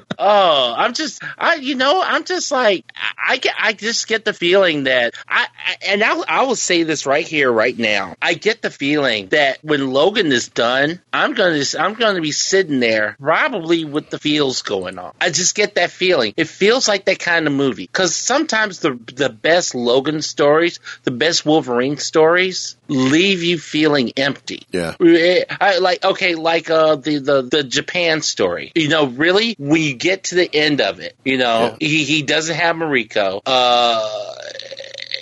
Speaker 9: [LAUGHS] oh, I'm just, I, you know, I'm just like, I, get, I just get the feeling that I, I and I, I will say this right here, right now. I get the feeling that when Logan is done, I'm gonna, I'm gonna be sitting there probably with the feels going on. I just get that feeling. It feels like that kind of movie because sometimes the the best Logan stories, the best Wolverine stories, leave you feeling empty.
Speaker 8: Yeah.
Speaker 9: I, like okay, like uh, the the the Japan story. You know, really, when you get to the end of it, you know, he he doesn't have Mariko. Uh,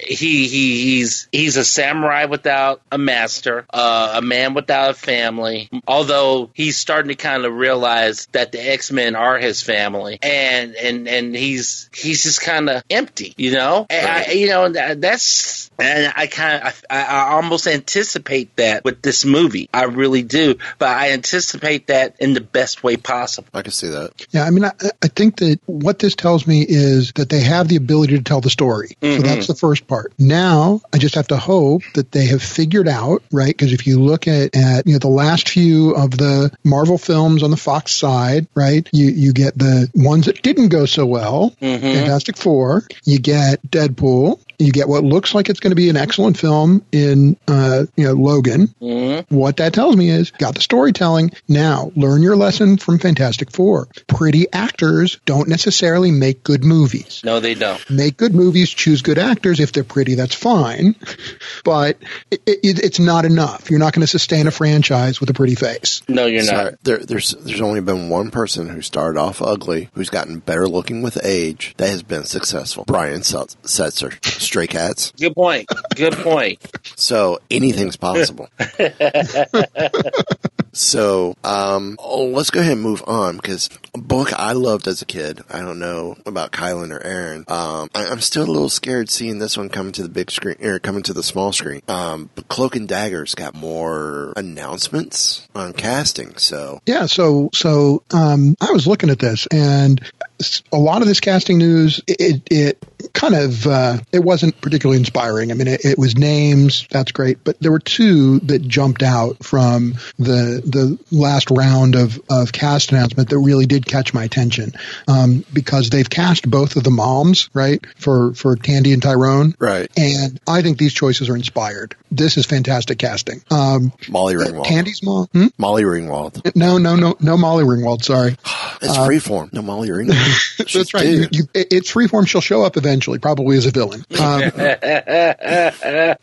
Speaker 9: he he he's he's a samurai without a master, uh, a man without a family. Although he's starting to kind of realize that the X Men are his family, and and and he's he's just kind of empty, you know. And I, you know, that's and I kind of I, I almost anticipate that with this movie. I really do, but I anticipate that in the best way possible.
Speaker 8: I can see that.
Speaker 10: Yeah, I mean, I, I think that what this tells me is that they have the ability to tell the story.
Speaker 9: Mhm.
Speaker 10: So that's the first part. Now, I just have to hope that they have figured out, right? Because if you look at, at you know the last few of the Marvel films on the Fox side, right? You you get the ones that didn't go so well,
Speaker 9: Mhm.
Speaker 10: Fantastic Four. You get Deadpool. You get what looks like it's going to be an excellent film in, uh, you know, Logan.
Speaker 9: Mhm.
Speaker 10: What that tells me is got the storytelling. Now learn your lesson from Fantastic Four. Pretty actors don't necessarily make good movies.
Speaker 9: No, they don't.
Speaker 10: Make good movies, choose good actors. If they're pretty, that's fine. [LAUGHS] But it, it, it's not enough. You're not going to sustain a franchise with a pretty face.
Speaker 9: No, you're
Speaker 8: Sorry,
Speaker 9: not.
Speaker 8: There, there's there's only been one person who started off ugly, who's gotten better looking with age, that has been successful. Brian Sut- Setzer, Stray Cats.
Speaker 9: Good point. Good point. [LAUGHS]
Speaker 8: So anything's possible. [LAUGHS] So, um, oh, let's go ahead and move on because a book I loved as a kid. I don't know about Kylan or Aaron. Um, I, I'm still a little scared seeing this one coming to the big screen or coming to the small screen. Um, but Cloak and Dagger's got more announcements on casting. So,
Speaker 10: Yeah, so so um, I was looking at this, and a lot of this casting news, it it kind of uh, it wasn't particularly inspiring. I mean, it, it was names, that's great, but there were two that jumped out from the the last round of of cast announcement that really did catch my attention um, because they've cast both of the moms, right, for for Tandy and Tyrone,
Speaker 8: right,
Speaker 10: and I think these choices are inspired. This is fantastic casting. Um,
Speaker 8: Molly Ringwald.
Speaker 10: Tandy's mom. Hmm?
Speaker 8: Molly Ringwald.
Speaker 10: No, no, no, no Molly Ringwald. Sorry.
Speaker 8: It's
Speaker 10: Uh,
Speaker 8: freeform. No Molly Ringwald. [LAUGHS]
Speaker 10: That's right. You, you, it- it's freeform. She'll show up eventually, probably as a villain. [LAUGHS] Um,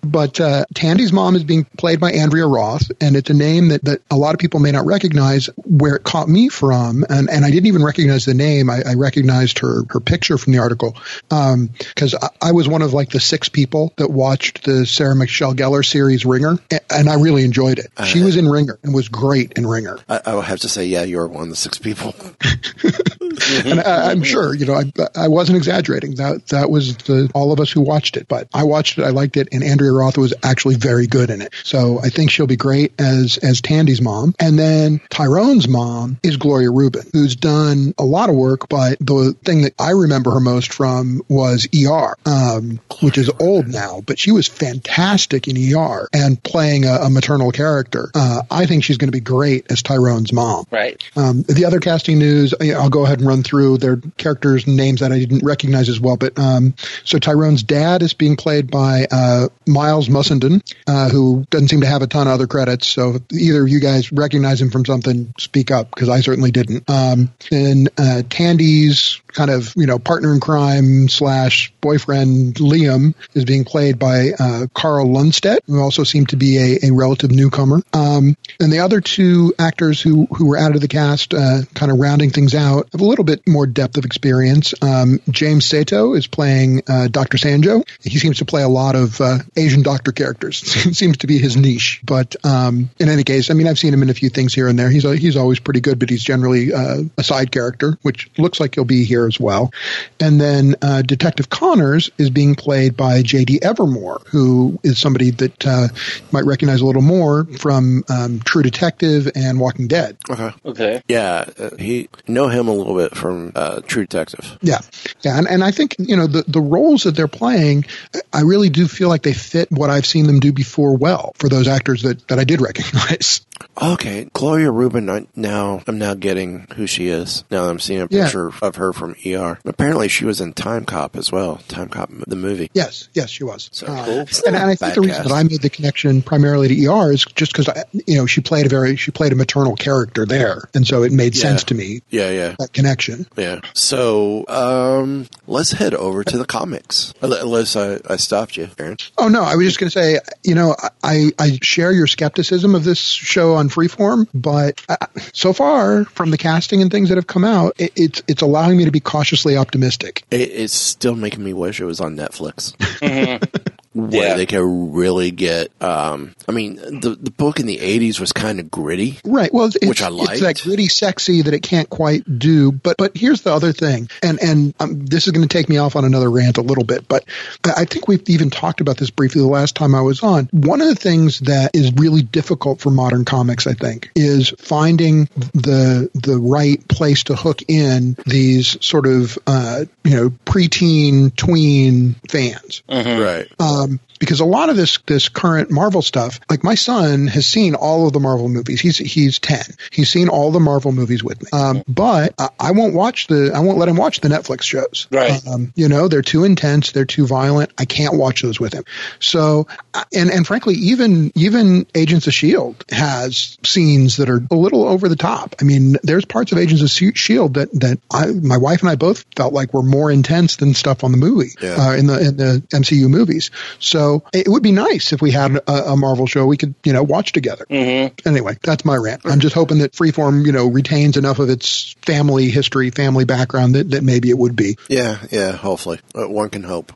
Speaker 10: but uh, Tandy's mom is being played by Andrea Roth, and it's a name that, that a lot of people may not recognize. Where it caught me from, and, and I didn't even recognize the name. I, I recognized her her picture from the article because I, I was one of like the six people that watched the Sarah Michelle Gellar series Ringer, and I really enjoyed it. She was in Ringer and was great in Ringer.
Speaker 8: I, I would have to say, yeah, you're one of the six people. [LAUGHS]
Speaker 10: and I, I'm sure, you know, I, I wasn't exaggerating. That that was the all of us who watched it. But I watched it, I liked it, and Andrea Roth was actually very good in it. So I think she'll be great as as Tandy's mom. And then Tyrone's mom is Gloria Reuben, who's done a lot of work. But the thing that I remember her most from was ER, um, which is old now, but she was fantastic in ER and playing a, a maternal character. Uh, I think she's going to be great as Tyrone's mom.
Speaker 9: Right.
Speaker 10: Um, the other casting news, I'll go ahead and run through their characters' names that I didn't recognize as well. But um, so Tyrone's dad is being played by uh, Miles Mussenden, uh, who doesn't seem to have a ton of other credits. So either you guys recognize him from something, speak up because I certainly didn't. Um, and uh, Tandy's kind of you know partner in crime slash boyfriend Liam is being played by uh, Carl Lundstedt, who also seemed to be a, a relative newcomer. Um, and the other two actors who who were added to the cast, uh, kind of rounding things out, have a little bit more depth of experience. Um, James Saito is playing uh, Dr. Sanjo. He seems to play a lot of uh, Asian doctor characters. [LAUGHS] seems to be his niche. But um, in any case, I mean, I've seen him in a few things here and there. He's he's always pretty good, but he's generally uh, a side character, which looks like he'll be here as well. And then uh, Detective Connors is being played by J.D. Evermore, who is somebody that uh, you might recognize a little more from um, True Detective and Walking Dead.
Speaker 8: Okay.
Speaker 9: Okay.
Speaker 8: Yeah, uh, he know him a little bit from uh, True Detective.
Speaker 10: Yeah, yeah, and, and I think you know the the roles that they're playing, I really do feel like they fit what I've seen them do before well for those actors that that I did recognize. [LAUGHS]
Speaker 8: Okay, Gloria Reuben. I, now I'm now getting who she is. Now I'm seeing a
Speaker 10: Yeah.
Speaker 8: picture of her from ER. Apparently, she was in Time Cop as well. Time Cop, the movie.
Speaker 10: Yes, yes, she was.
Speaker 8: So
Speaker 10: Uh,
Speaker 8: cool.
Speaker 10: and, and I think the reason
Speaker 8: cast.
Speaker 10: that I made the connection primarily to ER is just because you know she played a very she played a maternal character there, and so it made
Speaker 8: Yeah.
Speaker 10: sense to me
Speaker 8: Yeah, yeah,
Speaker 10: that connection.
Speaker 8: yeah. So, um, let's head over to the comics. Unless I, I stopped you, Aaron.
Speaker 10: Oh no, I was just going to say, you know, I I share your skepticism of this show on Freeform, but uh, so far from the casting and things that have come out, it, it's it's allowing me to be cautiously optimistic.
Speaker 8: It, it's still making me wish it was on Netflix. [LAUGHS] [LAUGHS]
Speaker 9: Mm-hmm.
Speaker 8: Where
Speaker 9: Yeah.
Speaker 8: they could really get. Um, I mean, the the book in the '80s was kind of gritty.
Speaker 10: Right. Well, it's,
Speaker 8: Which I like.
Speaker 10: It's that gritty, sexy that it can't quite do. But but here's the other thing, and and um, this is going to take me off on another rant a little bit. But I think we've even talked about this briefly the last time I was on. One of the things that is really difficult for modern comics, I think, is finding the the right place to hook in these sort of uh, you know preteen tween fans
Speaker 8: Right.
Speaker 10: Um, because a lot of this this current Marvel stuff, like my son has seen all of the Marvel movies. He's he's ten. He's seen all the Marvel movies with me. Um, but I, I won't watch the I won't let him watch the Netflix shows.
Speaker 9: Right.
Speaker 10: Um, you know they're too intense. They're too violent. I can't watch those with him. So and and frankly, even even Agents of Shield has scenes that are a little over the top. I mean, there's parts of Agents of Shield that that I, my wife and I both felt like were more intense than stuff on the movie
Speaker 8: Yeah.
Speaker 10: uh, in the in the MCU movies. So it would be nice if we had a, a Marvel show we could you know watch together.
Speaker 9: Mm-hmm.
Speaker 10: Anyway, that's my rant. I'm just hoping that Freeform you know retains enough of its family history, family background that, that maybe it would be.
Speaker 8: Yeah, yeah. Hopefully, uh, one can hope.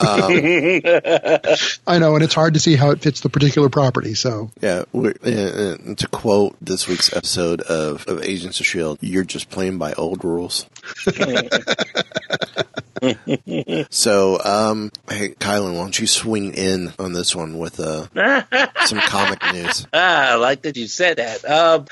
Speaker 8: Um, [LAUGHS]
Speaker 10: I know, and it's hard to see how it fits the particular property. So
Speaker 8: yeah. We're, uh, uh, to quote this week's episode of, of Agents of Shield, "You're just playing by old rules." [LAUGHS] so, um, hey, Kylan, why don't you swing in on this one with uh, [LAUGHS] some comic news?
Speaker 9: Ah, I like that you said that. Um,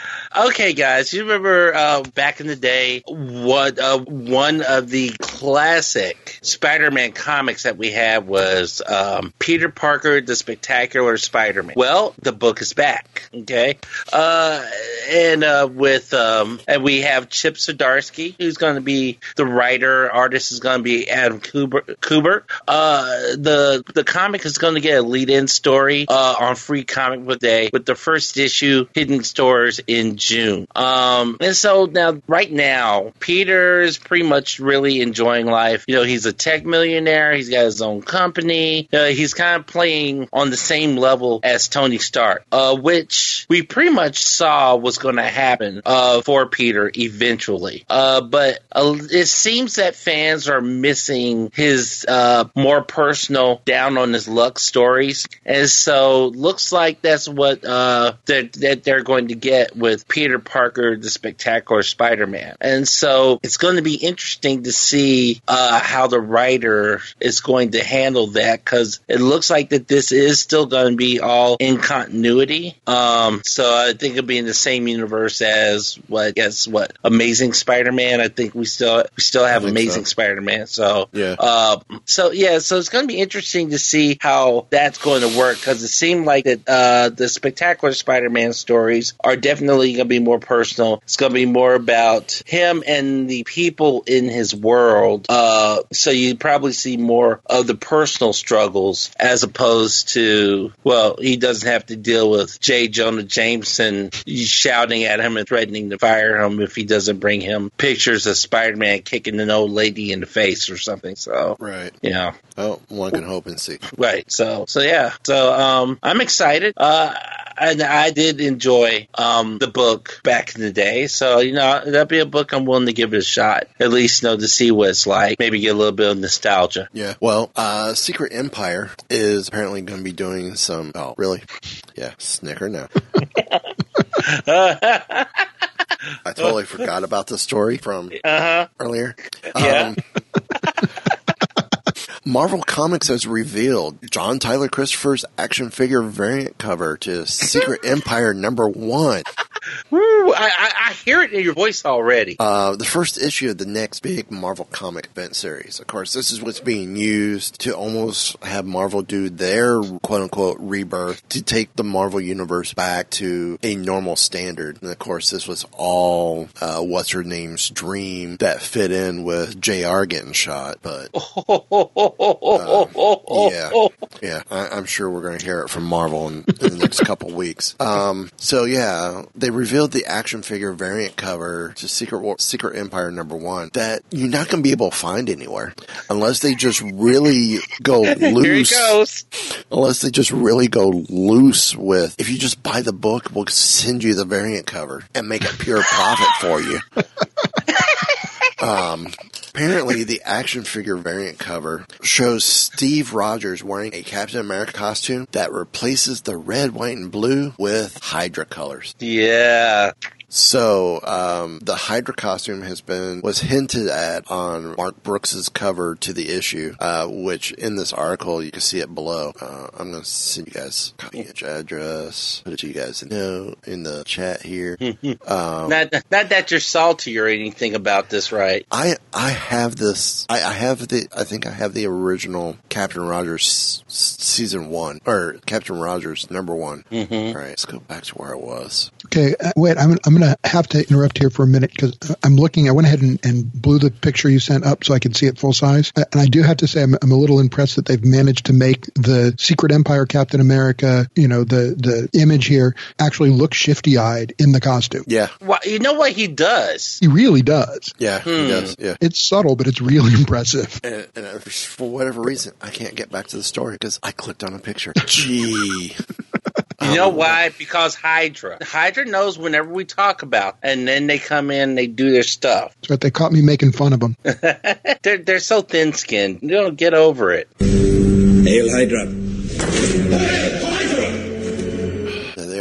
Speaker 9: okay, guys, you remember uh, back in the day what uh, one of the classic Spider-Man comics that we had was um, Peter Parker, the Spectacular Spider-Man. Well, the book is back. Okay, uh, and uh, with um, and we have Chip Zdarsky, who's going to be the writer. Artist is going to be Adam Kubert. Kubert. Uh, the the comic is going to get a lead-in story uh, on Free Comic Book Day with the first issue hitting stores in June. Um, and so now, right now, Peter is pretty much really enjoying enjoying life. You know, he's a tech millionaire. He's got his own company. Uh, he's kind of playing on the same level as Tony Stark, uh, which we pretty much saw was going to happen uh, for Peter eventually. Uh, but uh, it seems that fans are missing his uh, more personal, down on his luck stories, and so looks like that's what uh, that, that they're going to get with Peter Parker, the Spectacular Spider-Man, and so it's going to be interesting to see uh, how the writer is going to handle that because it looks like that this is still going to be all in continuity. Um, so I think it'll be in the same universe as what guess what Amazing Spider-Man. I think we still we still have Amazing
Speaker 8: so.
Speaker 9: Spider-Man. So
Speaker 8: Yeah.
Speaker 9: uh, so yeah, so it's going to be interesting to see how that's going to work because it seemed like that uh, the Spectacular Spider-Man stories are definitely going to be more personal. It's going to be more about him and the people in his world. Uh, so you probably see more of the personal struggles as opposed to well, he doesn't have to deal with J. Jonah Jameson shouting at him and threatening to fire him if he doesn't bring him pictures of Spider-Man kicking an old lady in the face or something. So
Speaker 8: Right.
Speaker 9: yeah.
Speaker 8: Oh, one can hope and see.
Speaker 9: Right. So so yeah. So um I'm excited. Uh and I did enjoy um the book back in the day. So, you know, that'd be a book I'm willing to give it a shot. At least you know to see what it's like. Maybe get a little bit of nostalgia.
Speaker 8: Yeah. Well, uh, Secret Empire is apparently going to be doing some. Oh, really? Yeah. Snicker now. [LAUGHS] I totally [LAUGHS] forgot about the story from
Speaker 9: Uh-huh.
Speaker 8: earlier.
Speaker 9: Yeah.
Speaker 8: Um, [LAUGHS] Marvel Comics has revealed John Tyler Christopher's action figure variant cover to Secret Empire number one.
Speaker 9: Woo, I, I, I hear it in your voice already.
Speaker 8: Uh, the first issue of the next big Marvel comic event series. Of course, this is what's being used to almost have Marvel do their quote unquote rebirth to take the Marvel universe back to a normal standard. And of course, this was all uh, what's her name's dream that fit in with JR getting shot. But
Speaker 9: Oh, [LAUGHS]
Speaker 8: yeah, yeah, I, I'm sure we're going to hear it from Marvel in, in the next couple [LAUGHS] weeks. Um, so yeah, they revealed the action figure variant cover to Secret War, Secret Empire number one that you're not going to be able to find anywhere unless they just really go [LAUGHS] loose.
Speaker 9: goes.
Speaker 8: Unless they just really go loose with, if you just buy the book, we'll send you the variant cover and make a pure profit for you. [LAUGHS] Um, apparently, the action figure variant cover shows Steve Rogers wearing a Captain America costume that replaces the red, white, and blue with Hydra colors.
Speaker 9: Yeah.
Speaker 8: So um, the Hydra costume has been was hinted at on Mark Brooks's cover to the issue, uh, which in this article you can see it below. Uh, I'm going to send you guys copy of your address, put it to you guys know in the chat here. [LAUGHS] um,
Speaker 9: Not, not that you're salty or anything about this, right?
Speaker 8: I I have this. I, I have the. I think I have the original Captain Rogers s- season one or Captain Rogers number one.
Speaker 9: Mm-hmm.
Speaker 8: All right, let's go back to where I was.
Speaker 10: Okay, uh, wait. I'm I'm going to have to interrupt here for a minute because I'm looking. I went ahead and, and blew the picture you sent up so I could see it full size. Uh, And I do have to say, I'm, I'm a little impressed that they've managed to make the Secret Empire Captain America, you know, the the image here actually look shifty eyed in the costume.
Speaker 8: Yeah,
Speaker 9: Well, you know what he does?
Speaker 10: He really does.
Speaker 8: yeah,
Speaker 9: Hmm.
Speaker 8: he does. Yeah.
Speaker 10: It's subtle, but it's really [LAUGHS] impressive.
Speaker 8: And, and uh, for whatever reason, I can't get back to the story because I clicked on a picture. Gee.
Speaker 9: You know why? Because Hydra. Hydra knows whenever we talk about, and then they come in, they do their stuff.
Speaker 10: But they caught me making fun of them. [LAUGHS]
Speaker 9: they're they're so thin skinned. You don't get over it.
Speaker 4: Hail Hydra.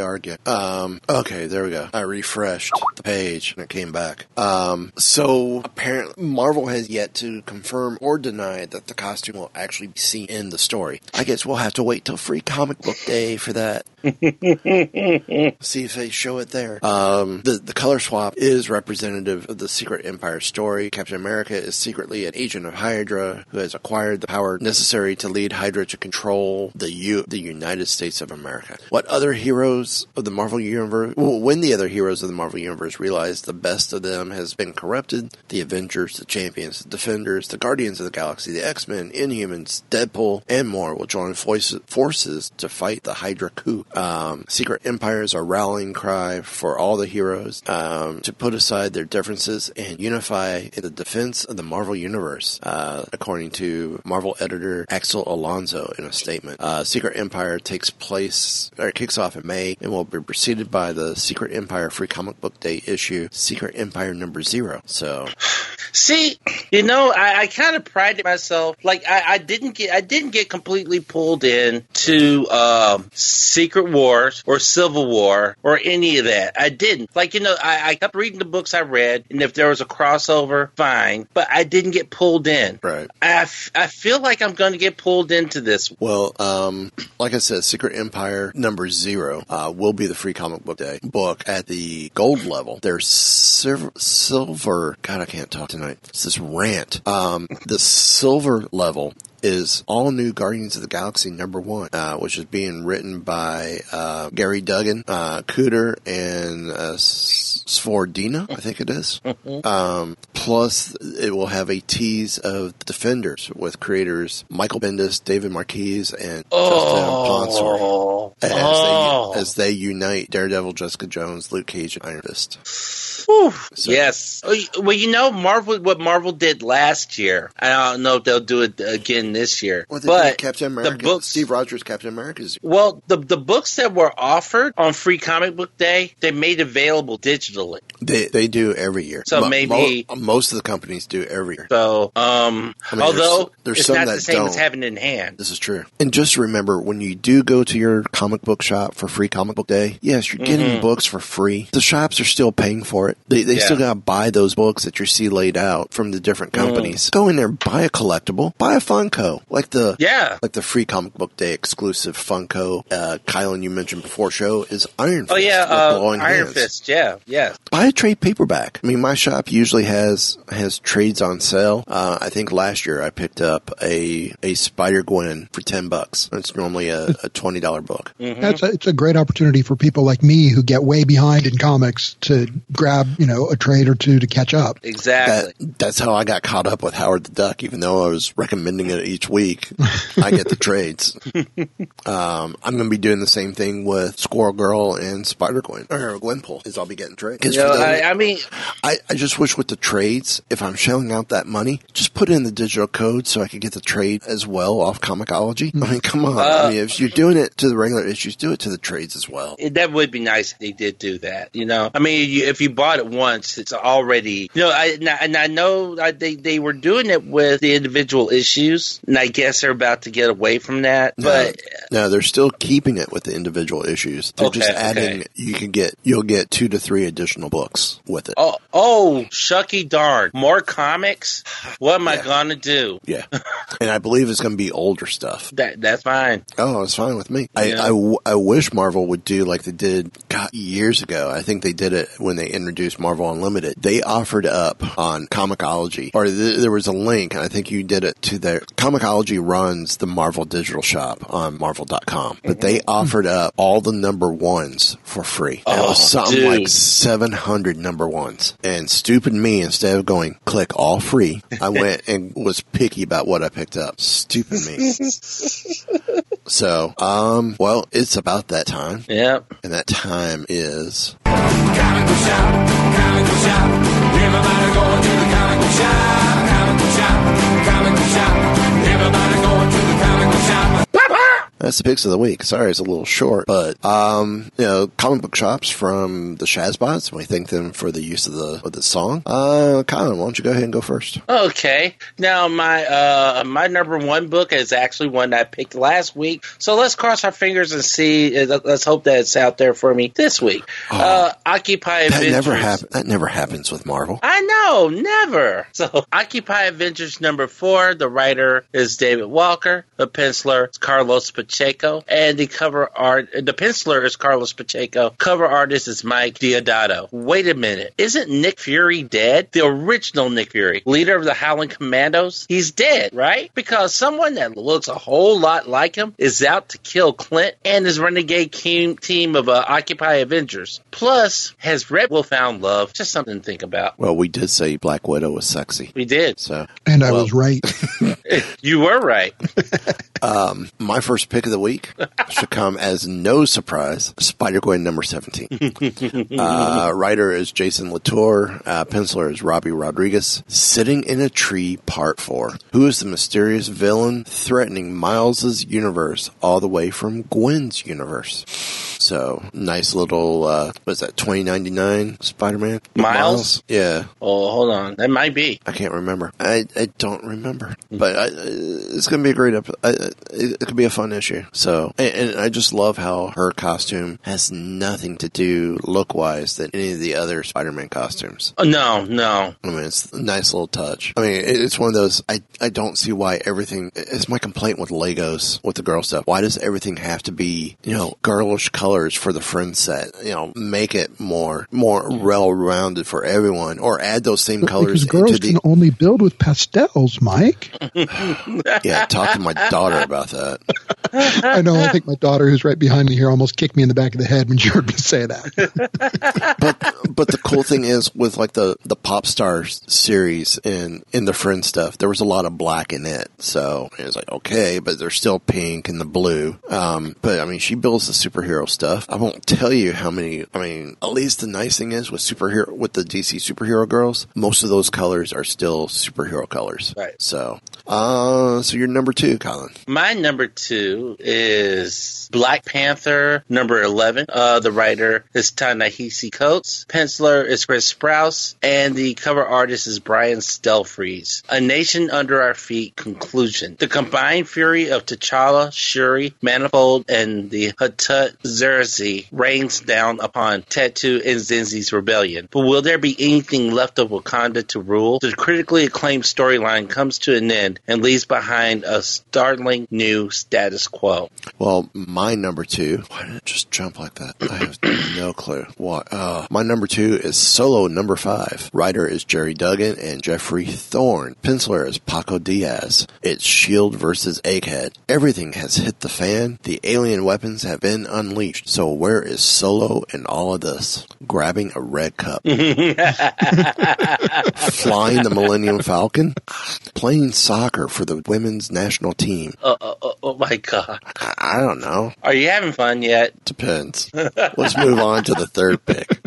Speaker 8: There they are again. Um, okay, there we go. I refreshed the page and it came back. Um, so apparently Marvel has yet to confirm or deny that the costume will actually be seen in the story. I guess we'll have to wait till free comic book day for that. [LAUGHS] See if they show it there. Um, the the color swap is representative of the Secret Empire story. Captain America is secretly an agent of Hydra who has acquired the power necessary to lead Hydra to control the U- the United States of America. What other heroes heroes of the Marvel Universe, well, when the other heroes of the Marvel Universe realize the best of them has been corrupted, the Avengers, the Champions, the Defenders, the Guardians of the Galaxy, the X-Men, Inhumans, Deadpool, and more will join forces to fight the Hydra coup. Um, secret empires are rallying cry for all the heroes um, to put aside their differences and unify in the defense of the Marvel Universe, uh, according to Marvel editor Axel Alonso in a statement. Uh, Secret Empire takes place or kicks off in May and will be preceded by the Secret Empire Free Comic Book Day issue, Secret Empire number zero. So,
Speaker 9: see, you know, I, I kind of prided myself like I, I, didn't get I didn't get completely pulled in to um, Secret Wars or Civil War or any of that. I didn't. Like you know, I, I kept reading the books I read, and if there was a crossover, fine. But I didn't get pulled in.
Speaker 8: Right.
Speaker 9: I, f- I feel like I'm going to get pulled into this.
Speaker 8: Well, um, [CLEARS THROAT] like I said, Secret Empire number zero uh, will be the free comic book day book at the gold level. There's silver, silver. God, I can't talk tonight. It's this rant. Um, the silver level is all new Guardians of the Galaxy number one, uh, which is being written by uh, Gary Duggan, uh, Kuder, and uh, Svordina, I think it is. [LAUGHS]
Speaker 9: Mm-hmm.
Speaker 8: Um, plus, it will have a tease of Defenders with creators Michael Bendis, David Marquez, and
Speaker 9: oh.
Speaker 8: Justin Ponsor as,
Speaker 9: oh.
Speaker 8: they, as they unite Daredevil, Jessica Jones, Luke Cage, and Iron Fist.
Speaker 9: So. Yes. Well, you know, Marvel. What Marvel did last year. I don't know if they'll do it again this year.
Speaker 8: Well,
Speaker 9: but
Speaker 8: Captain America,
Speaker 9: the books,
Speaker 8: Steve Rogers, Captain America's.
Speaker 9: Well, the the books that were offered on Free Comic Book Day, they made available digitally.
Speaker 8: They they do every year.
Speaker 9: So maybe
Speaker 8: mo- most of the companies do every year.
Speaker 9: So, um,
Speaker 8: I mean,
Speaker 9: although
Speaker 8: there's, there's
Speaker 9: it's
Speaker 8: some
Speaker 9: not
Speaker 8: that
Speaker 9: the same
Speaker 8: don't.
Speaker 9: as having it in hand.
Speaker 8: This is true. And just remember, when you do go to your comic book shop for free comic book day, yes, you're getting
Speaker 9: Mhm.
Speaker 8: books for free. The shops are still paying for it. They, they
Speaker 9: Yeah.
Speaker 8: still got to buy those books that you see laid out from the different
Speaker 9: Mm.
Speaker 8: companies. Go in there, buy a collectible, buy a Funko, like the
Speaker 9: Yeah.
Speaker 8: like the free comic book day exclusive Funko. Uh, Kylan, you mentioned before show is Iron Fist.
Speaker 9: Oh yeah,
Speaker 8: with
Speaker 9: uh, Iron
Speaker 8: hands.
Speaker 9: Fist. Yeah, yeah.
Speaker 8: Buy a trade paperback. I mean, my shop usually has has trades on sale. Uh, I think last year I picked up a a Spider Gwen for ten bucks. It's normally a, a twenty dollar book.
Speaker 9: Mm-hmm.
Speaker 10: That's a, it's a great opportunity for people like me who get way behind in comics to grab you know a trade or two to catch up.
Speaker 9: Exactly.
Speaker 8: That, that's how I got caught up with Howard the Duck. Even though I was recommending it each week, I get the trades. [LAUGHS] Um, I'm going to be doing the same thing with Squirrel Girl and Spider Gwen or Gwenpool. Is I'll be getting trades.
Speaker 9: You know, I, I mean,
Speaker 8: I, I just wish with the trades, if I'm shelling out that money, just put in the digital code so I could get the trade as well off Comixology. I mean, come on.
Speaker 9: Uh,
Speaker 8: I mean, if you're doing it to the regular issues, do it to the trades as well.
Speaker 9: it- that would be nice if they did do that. You know, I mean, you, if you bought it once, it's already. You know, I and I, know I, they they were doing it with the individual issues, and I guess they're about to get away from that. But
Speaker 8: No, they're still keeping it with the individual issues. They're just adding.
Speaker 9: okay.
Speaker 8: You can get you'll get two to three additional books with it.
Speaker 9: oh, oh, shucky darn, more comics. [SIGHS] What am I gonna do?
Speaker 8: Yeah, [LAUGHS] and I believe it's going to be older stuff.
Speaker 9: That that's fine.
Speaker 8: Oh, it's fine with me. I,
Speaker 9: Yeah.
Speaker 8: I w- I wish Marvel would do like they did God, years ago. I think they did it when they introduced Marvel Unlimited. They offered up on Comixology, or th- there was a link, and I think you did it to their Comixology runs the Marvel digital shop on Marvel.com, but they
Speaker 9: Mm-hmm.
Speaker 8: offered up all the number ones for free. It
Speaker 9: Oh,
Speaker 8: was something
Speaker 9: dude.
Speaker 8: like 700 number ones. And stupid me, instead of going click all free, I went [LAUGHS] and was picky about what I picked up. Stupid me. [LAUGHS] So, um, well, it's about that time.
Speaker 9: Yep.
Speaker 8: And that time is.
Speaker 4: Shop, comic book shop. Everybody going to
Speaker 8: That's the picks of the week. Sorry, it's a little short, but um, you know, comic book shops from the Shazbots. We thank them for the use of the of the song. Uh, Colin, why don't you go ahead and go first?
Speaker 9: Okay. Now my uh my number one book is actually one I picked last week. So let's cross our fingers and see. uh, Let's hope that it's out there for me this week. uh, Occupy
Speaker 8: Oh. That
Speaker 9: Avengers.
Speaker 8: never happen. That never happens with Marvel.
Speaker 9: I know, never. [LAUGHS] So, Occupy Avengers number four. The writer is David Walker. The penciler is Carlos Pacheco. Pacheco, and the cover art, the penciler is Carlos Pacheco. Cover artist is Mike Deodato. Wait a minute, isn't Nick Fury dead? The original Nick Fury, leader of the Howling Commandos, he's dead, right? Because someone that looks a whole lot like him is out to kill Clint and his renegade team, team of uh, Occupy Avengers. Plus, has Red Wolf found love? Just something to think about.
Speaker 8: Well, we did say Black Widow was sexy.
Speaker 9: We did.
Speaker 8: So,
Speaker 10: And I was right. [LAUGHS]
Speaker 9: You were right. [LAUGHS]
Speaker 8: um, my first pick of the week [LAUGHS] should come as no surprise Spider Gwen number 17. [LAUGHS] uh, writer is Jason Latour. Uh, penciler is Robbi Rodriguez. Sitting in a Tree, Part 4. Who is the mysterious villain threatening Miles's universe all the way from Gwen's universe? So, nice little, uh, what's that, 2099 Spider Man?
Speaker 9: Miles?
Speaker 8: Yeah.
Speaker 9: Oh, hold on. That might be.
Speaker 8: I can't remember. I, I don't remember. But I, it's going to be a great episode. It, it could be a fun issue. So, and, and I just love how her costume has nothing to do look wise than any of the other Spider Man costumes.
Speaker 9: Oh, no, no.
Speaker 8: I mean, it's a nice little touch. I mean, it, it's one of those, I, I don't see why everything, it's my complaint with Legos, with the girl stuff. Why does everything have to be, you know, girlish colors for the friend set? You know, make it more, more well rounded for everyone or add those same colors
Speaker 10: because girls
Speaker 8: into the,
Speaker 10: can only build with pastels, Mike. [SIGHS]
Speaker 8: yeah, talk to my daughter about that. [LAUGHS]
Speaker 10: I know. I think my daughter, who's right behind me here, almost kicked me in the back of the head when she heard me say that. [LAUGHS]
Speaker 8: but but the cool thing is with like the the pop stars series and in the friend stuff, there was a lot of black in it. So it was like okay, but there's still pink and the blue. Um, but I mean, she builds the superhero stuff. I won't tell you how many. I mean, at least the nice thing is with superhero with the DC superhero girls, most of those colors are still superhero colors.
Speaker 9: Right.
Speaker 8: So, uh, so you're number two, Colin.
Speaker 9: My number two is Black Panther, number 11. Uh, the writer is Ta-Nehisi Coates. Penciler is Chris Sprouse. And the cover artist is Brian Stelfreeze. A Nation Under Our Feet conclusion. The combined fury of T'Challa, Shuri, Manifold, and the Hatut Zeraze rains down upon Tetu and Zenzi's rebellion. But will there be anything left of Wakanda to rule? The critically acclaimed storyline comes to an end and leaves behind a startling new status quo.
Speaker 8: Well, my number two. Why did it just jump like that? I have [CLEARS THROAT] no clue. What? Uh, my number two is Solo number five. Writer is Gerry Duggan and Geoffrey Thorne. Penciler is Paco Diaz. It's Shield versus Egghead. Everything has hit the fan. The alien weapons have been unleashed. So where is Solo in all of this? Grabbing a red cup. [LAUGHS] [LAUGHS] Flying the Millennium Falcon. Playing soccer for the women's national team.
Speaker 9: Oh, oh, oh, oh my god.
Speaker 8: I, don't know.
Speaker 9: Are you having fun yet?
Speaker 8: Depends. [LAUGHS] Let's move on to the third pick.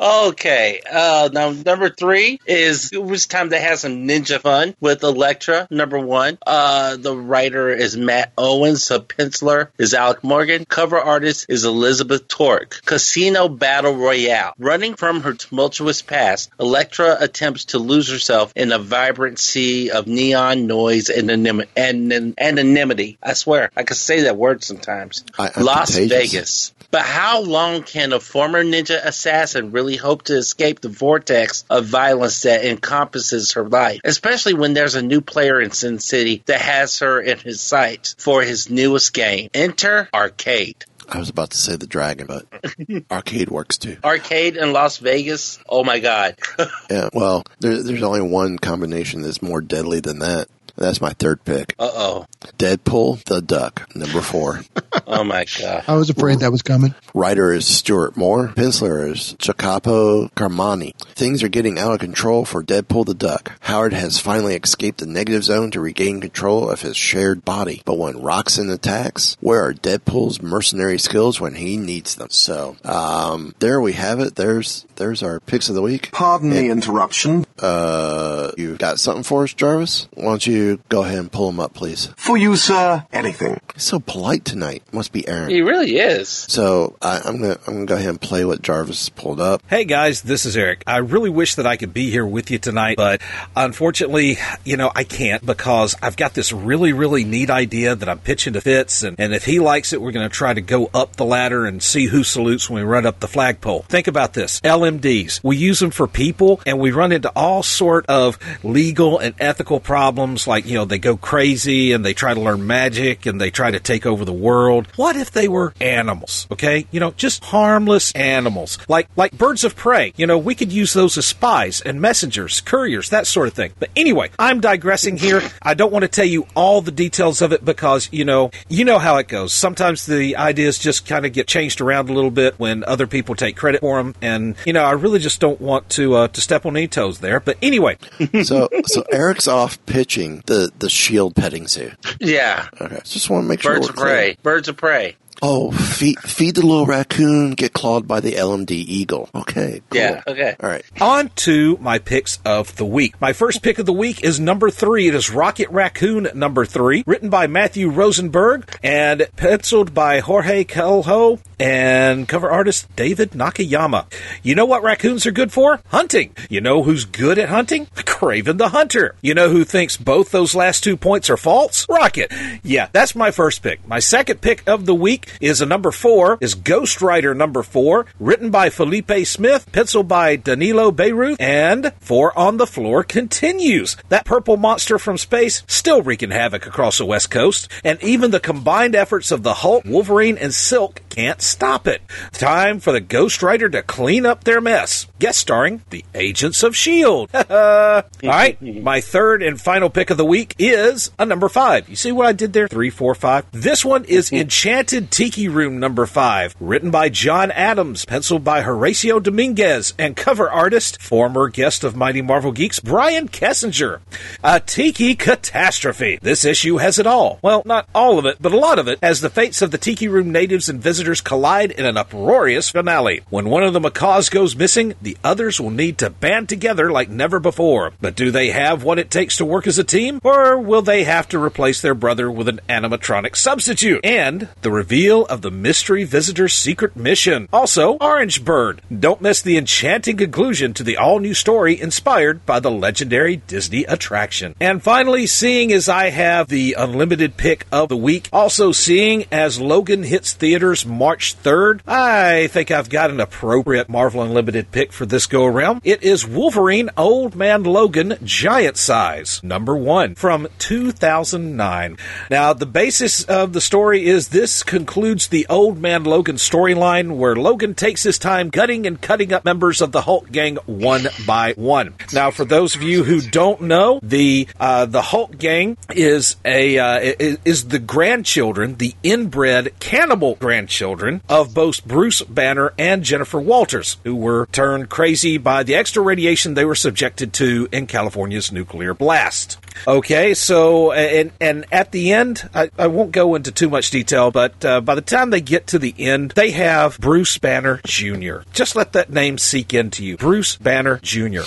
Speaker 9: Okay. Uh, now number three is it was time to have some ninja fun with Elektra. Number one. Uh, the writer is Matt Owens. The penciler is Alec Morgan. Cover artist is Elizabeth Torque. Casino Battle Royale. Running from her tumultuous past, Elektra attempts to lose herself in a vibrant sea of neon noise and anim- and anonymity. I swear, I can say that word sometimes.
Speaker 8: I-
Speaker 9: Las
Speaker 8: contagious.
Speaker 9: Vegas. But how long can a former ninja assassin really hope to escape the vortex of violence that encompasses her life? Especially when there's a new player in Sin City that has her in his sights for his newest game. Enter Arcade.
Speaker 8: I was about to say the dragon, but [LAUGHS] arcade works too.
Speaker 9: Arcade in Las Vegas. Oh my God. [LAUGHS]
Speaker 8: Yeah, well, there, there's only one combination that's more deadly than that. That's my third pick.
Speaker 9: Uh oh.
Speaker 8: Deadpool the Duck, number four. [LAUGHS]
Speaker 9: Oh my God.
Speaker 10: I was afraid that was coming.
Speaker 8: Writer is Stuart Moore. Penciler is Jacopo Camagni. Things are getting out of control for Deadpool the Duck. Howard has finally escaped the negative zone to regain control of his shared body. But when Roxxon attacks, where are Deadpool's mercenary skills when he needs them? So, um, there we have it. There's there's our picks of the week.
Speaker 2: Pardon the interruption.
Speaker 8: Uh, you got something for us, Jarvis? Why don't you go ahead and pull them up, please?
Speaker 2: For you, sir, anything.
Speaker 8: He's so polite tonight. must be Aaron.
Speaker 9: He really is.
Speaker 8: So I, I'm gonna I'm gonna go ahead and play what Jarvis pulled up.
Speaker 13: Hey guys, this is Eric. I really wish that I could be here with you tonight, but unfortunately, you know, I can't because I've got this really, really neat idea that I'm pitching to Fitz, and, and if he likes it, we're going to try to go up the ladder and see who salutes when we run up the flagpole. Think about this. LMDs. We use them for people, and we run into all sort of legal and ethical problems, like, you know, they go crazy and they try to learn magic and they try to take over the world. What if they were animals? Okay? You know, just harmless animals. Like like birds of prey. You know, we could use those as spies and messengers, couriers, that sort of thing. But anyway, I'm digressing here. I don't want to tell you all the details of it because, you know, you know how it goes. Sometimes the ideas just kind of get changed around a little bit when other people take credit for them and, you know, I really just don't want to uh, to step on any toes there. But anyway, [LAUGHS]
Speaker 8: so so Eric's off pitching the the shield petting zoo.
Speaker 9: Yeah.
Speaker 8: Okay. Just want to make sure
Speaker 9: Birds of prey.
Speaker 8: clear.
Speaker 9: Birds of prey.
Speaker 8: Oh, feed feed the little raccoon, get clawed by the LMD eagle. Okay. Cool.
Speaker 9: Yeah. Okay.
Speaker 8: All right.
Speaker 13: On to my picks of the week. My first pick of the week is number three. It is Rocket Raccoon number three, written by Matthew Rosenberg and penciled by Jorge Coelho and cover artist David Nakayama. You know what raccoons are good for? Hunting. You know who's good at hunting? Kraven the Hunter. You know who thinks both those last two points are false? Rocket. Yeah, that's my first pick. My second pick of the week is a number four, is Ghost Rider number four, written by Felipe Smith, penciled by Danilo Beyruth, and Four on the Floor continues. That purple monster from space still wreaking havoc across the West Coast, and even the combined efforts of the Hulk, Wolverine, and Silk can't stop it. Time for the Ghost Rider to clean up their mess. Guest starring the Agents of S.H.I.E.L.D. [LAUGHS] All right, [LAUGHS] my third and final pick of the week is a number five. You see what I did there? Three, four, five. This one is [LAUGHS] Enchanted Tiki Room number five, written by John Adams, penciled by Horacio Dominguez, and cover artist, former guest of Mighty Marvel Geeks, Brian Kesinger. A Tiki catastrophe. This issue has it all. Well, not all of it, but a lot of it, as the fates of the Tiki Room natives and visitors collide in an uproarious finale. When one of the macaws goes missing, the others will need to band together like never before. But do they have what it takes to work as a team, or will they have to replace their brother with an animatronic substitute? And the reveal of the mystery visitor's secret mission. Also, Orange Bird. Don't miss the enchanting conclusion to the all new story inspired by the legendary Disney attraction. And finally, seeing as I have the unlimited pick of the week, also seeing as Logan hits theaters March 3rd, I think I've got an appropriate Marvel Unlimited pick for this go around. It is Wolverine Old Man Logan Giant Size, number one, from 2009. Now, the basis of the story is this concludes the Old Man Logan storyline where Logan takes his time gutting and cutting up members of the Hulk gang one by one. Now, for those of you who don't know, the uh, the Hulk gang is a uh, is the grandchildren, the inbred cannibal grandchildren of both Bruce Banner and Jennifer Walters, who were turned crazy by the extra radiation they were subjected to in California's nuclear blast. Okay, so and and at the end, I, I won't go into too much detail, but uh, by the time they get to the end, they have Bruce Banner Jr. Just let that name seek into you, Bruce Banner Jr.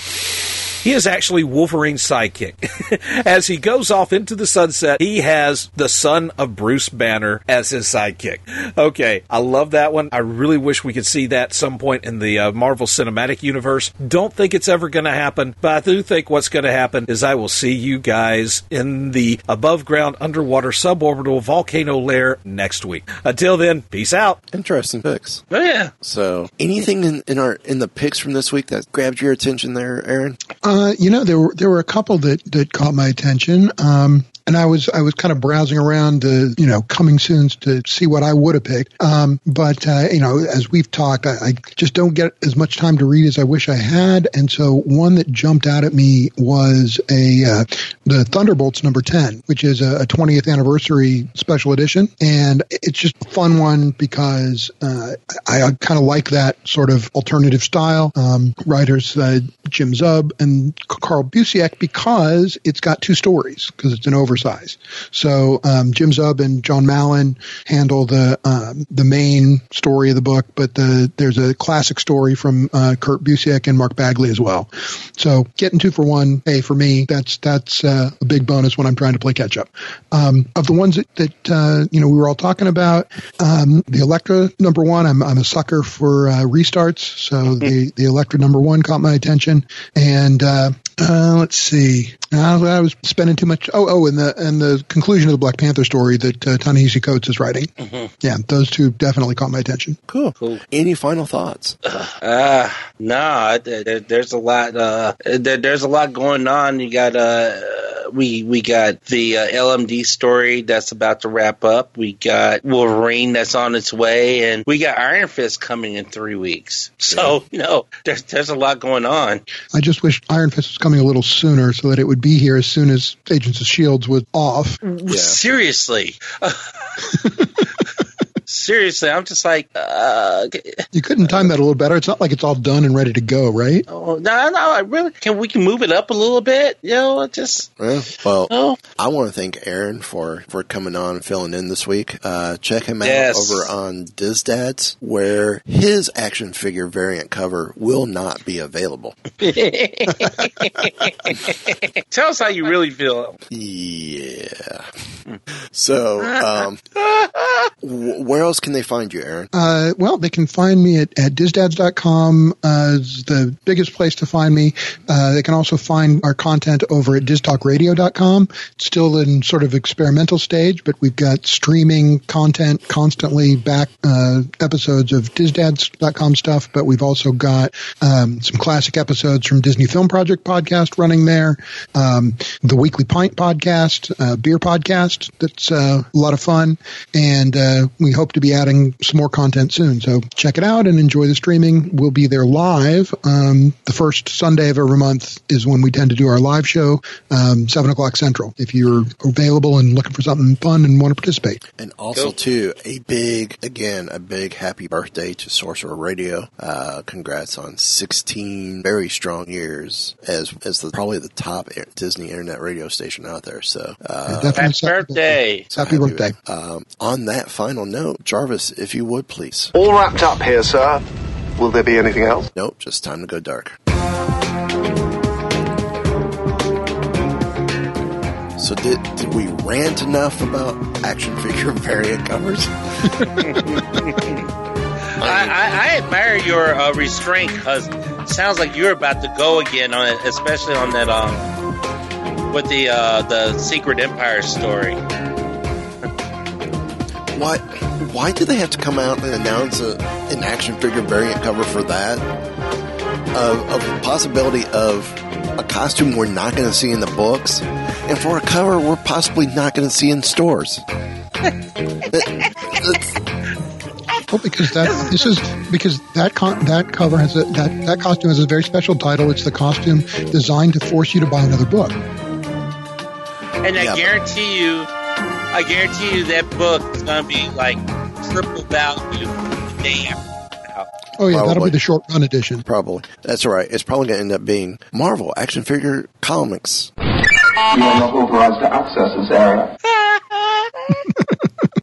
Speaker 13: He is actually Wolverine's sidekick. [LAUGHS] as he goes off into the sunset, he has the son of Bruce Banner as his sidekick. Okay, I love that one. I really wish we could see that some point in the uh, Marvel Cinematic Universe. Don't think it's ever going to happen, but I do think what's going to happen is I will see you guys in the above ground underwater suborbital volcano lair next week. Until then, peace out.
Speaker 8: Interesting picks.
Speaker 9: Oh yeah.
Speaker 8: So, anything in, in our in the picks from this week that grabbed your attention there, Aaron?
Speaker 10: Uh, you know, there were there were a couple that that caught my attention. Um, and I was I was kind of browsing around the you know coming soon's to see what I would have picked. Um, but uh, you know, as we've talked, I, I just don't get as much time to read as I wish I had. And so one that jumped out at me was a uh, the Thunderbolts number ten, which is a, a 20th anniversary special edition, and it's just a fun one because uh, I, I kind of like that sort of alternative style. Um, writers uh, Jim Zub and Carl Busiek because it's got two stories because it's an over precise. So um, Jim Zub and Jon Malin handle the um, the main story of the book, but the, there's a classic story from uh, Kurt Busiek and Mark Bagley as well. So getting two for one, hey, for me, that's that's uh, a big bonus when I'm trying to play catch up. Um, of the ones that, that uh, you know we were all talking about, um, the Elektra number one, I'm I'm a sucker for uh, restarts, so [LAUGHS] the the Elektra number one caught my attention, and uh, uh, let's see. I was spending too much. Oh, oh, and the and the conclusion of the Black Panther story that uh, Ta-Nehisi Coates is writing. Yeah, those two definitely caught my attention.
Speaker 8: Cool.
Speaker 9: Cool.
Speaker 8: Any final thoughts? [SIGHS]
Speaker 9: Uh, nah, there, there- there's a lot, uh, there, there's a lot going on. You got, uh, we, we got the uh, LMD story that's about to wrap up. We got Wolverine that's on its way and we got Iron Fist coming in three weeks. So, you know, there's, there's a lot going on.
Speaker 10: I just wish Iron Fist was coming a little sooner so that it would be here as soon as Agents of Shields was off.
Speaker 9: Mm, seriously. [LAUGHS] Seriously, I'm just like, uh,
Speaker 10: You couldn't time that a little better. It's not like it's all done and ready to go, right?
Speaker 9: oh, no, no, I really, can we can move it up a little bit? You know, just,
Speaker 8: Yeah. Well,
Speaker 9: Oh.
Speaker 8: I want to thank Aaron for, for coming on and filling in this week. Uh, check him out
Speaker 9: Yes.
Speaker 8: over on Dizdads, where his action figure variant cover will not be available. [LAUGHS] [LAUGHS]
Speaker 9: tell us how you really feel.
Speaker 8: Yeah. [LAUGHS] So, um, wh- where else can they find you, Aaron?
Speaker 10: Uh, well, they can find me at, at dizdads.com uh, is the biggest place to find me. Uh, they can also find our content over at diztalkradio.com. It's still in sort of experimental stage, but we've got streaming content constantly back uh, episodes of dizdads.com stuff, but we've also got um, some classic episodes from Disney Film Project podcast running there, um, the Weekly Pint podcast, uh, beer podcast that's uh, a lot of fun, and uh, we hope to be adding some more content soon. So check it out and enjoy the streaming. We'll be there live. Um, the first Sunday of every month is when we tend to do our live show, um, seven o'clock central. If you're available and looking for something fun and want to participate,
Speaker 8: And also, too, a big, again, a big happy birthday to Sorcerer Radio. Uh, congrats on 16 very strong years as, as the, probably the top Disney internet radio station out there. So, uh,
Speaker 10: definitely
Speaker 9: Happy
Speaker 10: happy
Speaker 9: birthday.
Speaker 10: happy birthday.
Speaker 8: Um, on that final note, Jarvis, if you would please.
Speaker 2: All wrapped up here, sir. Will there be anything else?
Speaker 8: Nope, just time to go dark. So did did we rant enough about action figure [LAUGHS] variant covers? [LAUGHS]
Speaker 9: I, I, I admire your uh, restraint because sounds like you're about to go again on it, especially on that um with the uh, the Secret Empire story.
Speaker 8: Why why do they have to come out and announce a, an action figure variant cover for that? Of, of the possibility of a costume we're not going to see in the books, and for a cover we're possibly not going to see in stores. It-
Speaker 10: Well, because that this is because that con- that cover has a that that costume has a very special title. It's the costume designed to force you to buy another book.
Speaker 9: And I
Speaker 8: Yeah, but-
Speaker 9: guarantee you, I guarantee you that book is going to be like triple value the day after.
Speaker 10: Oh yeah, that'll be the short run edition.
Speaker 8: Probably. That's right. It's probably going to end up being Marvel action figure comics.
Speaker 14: You are not authorized to access this area. [LAUGHS]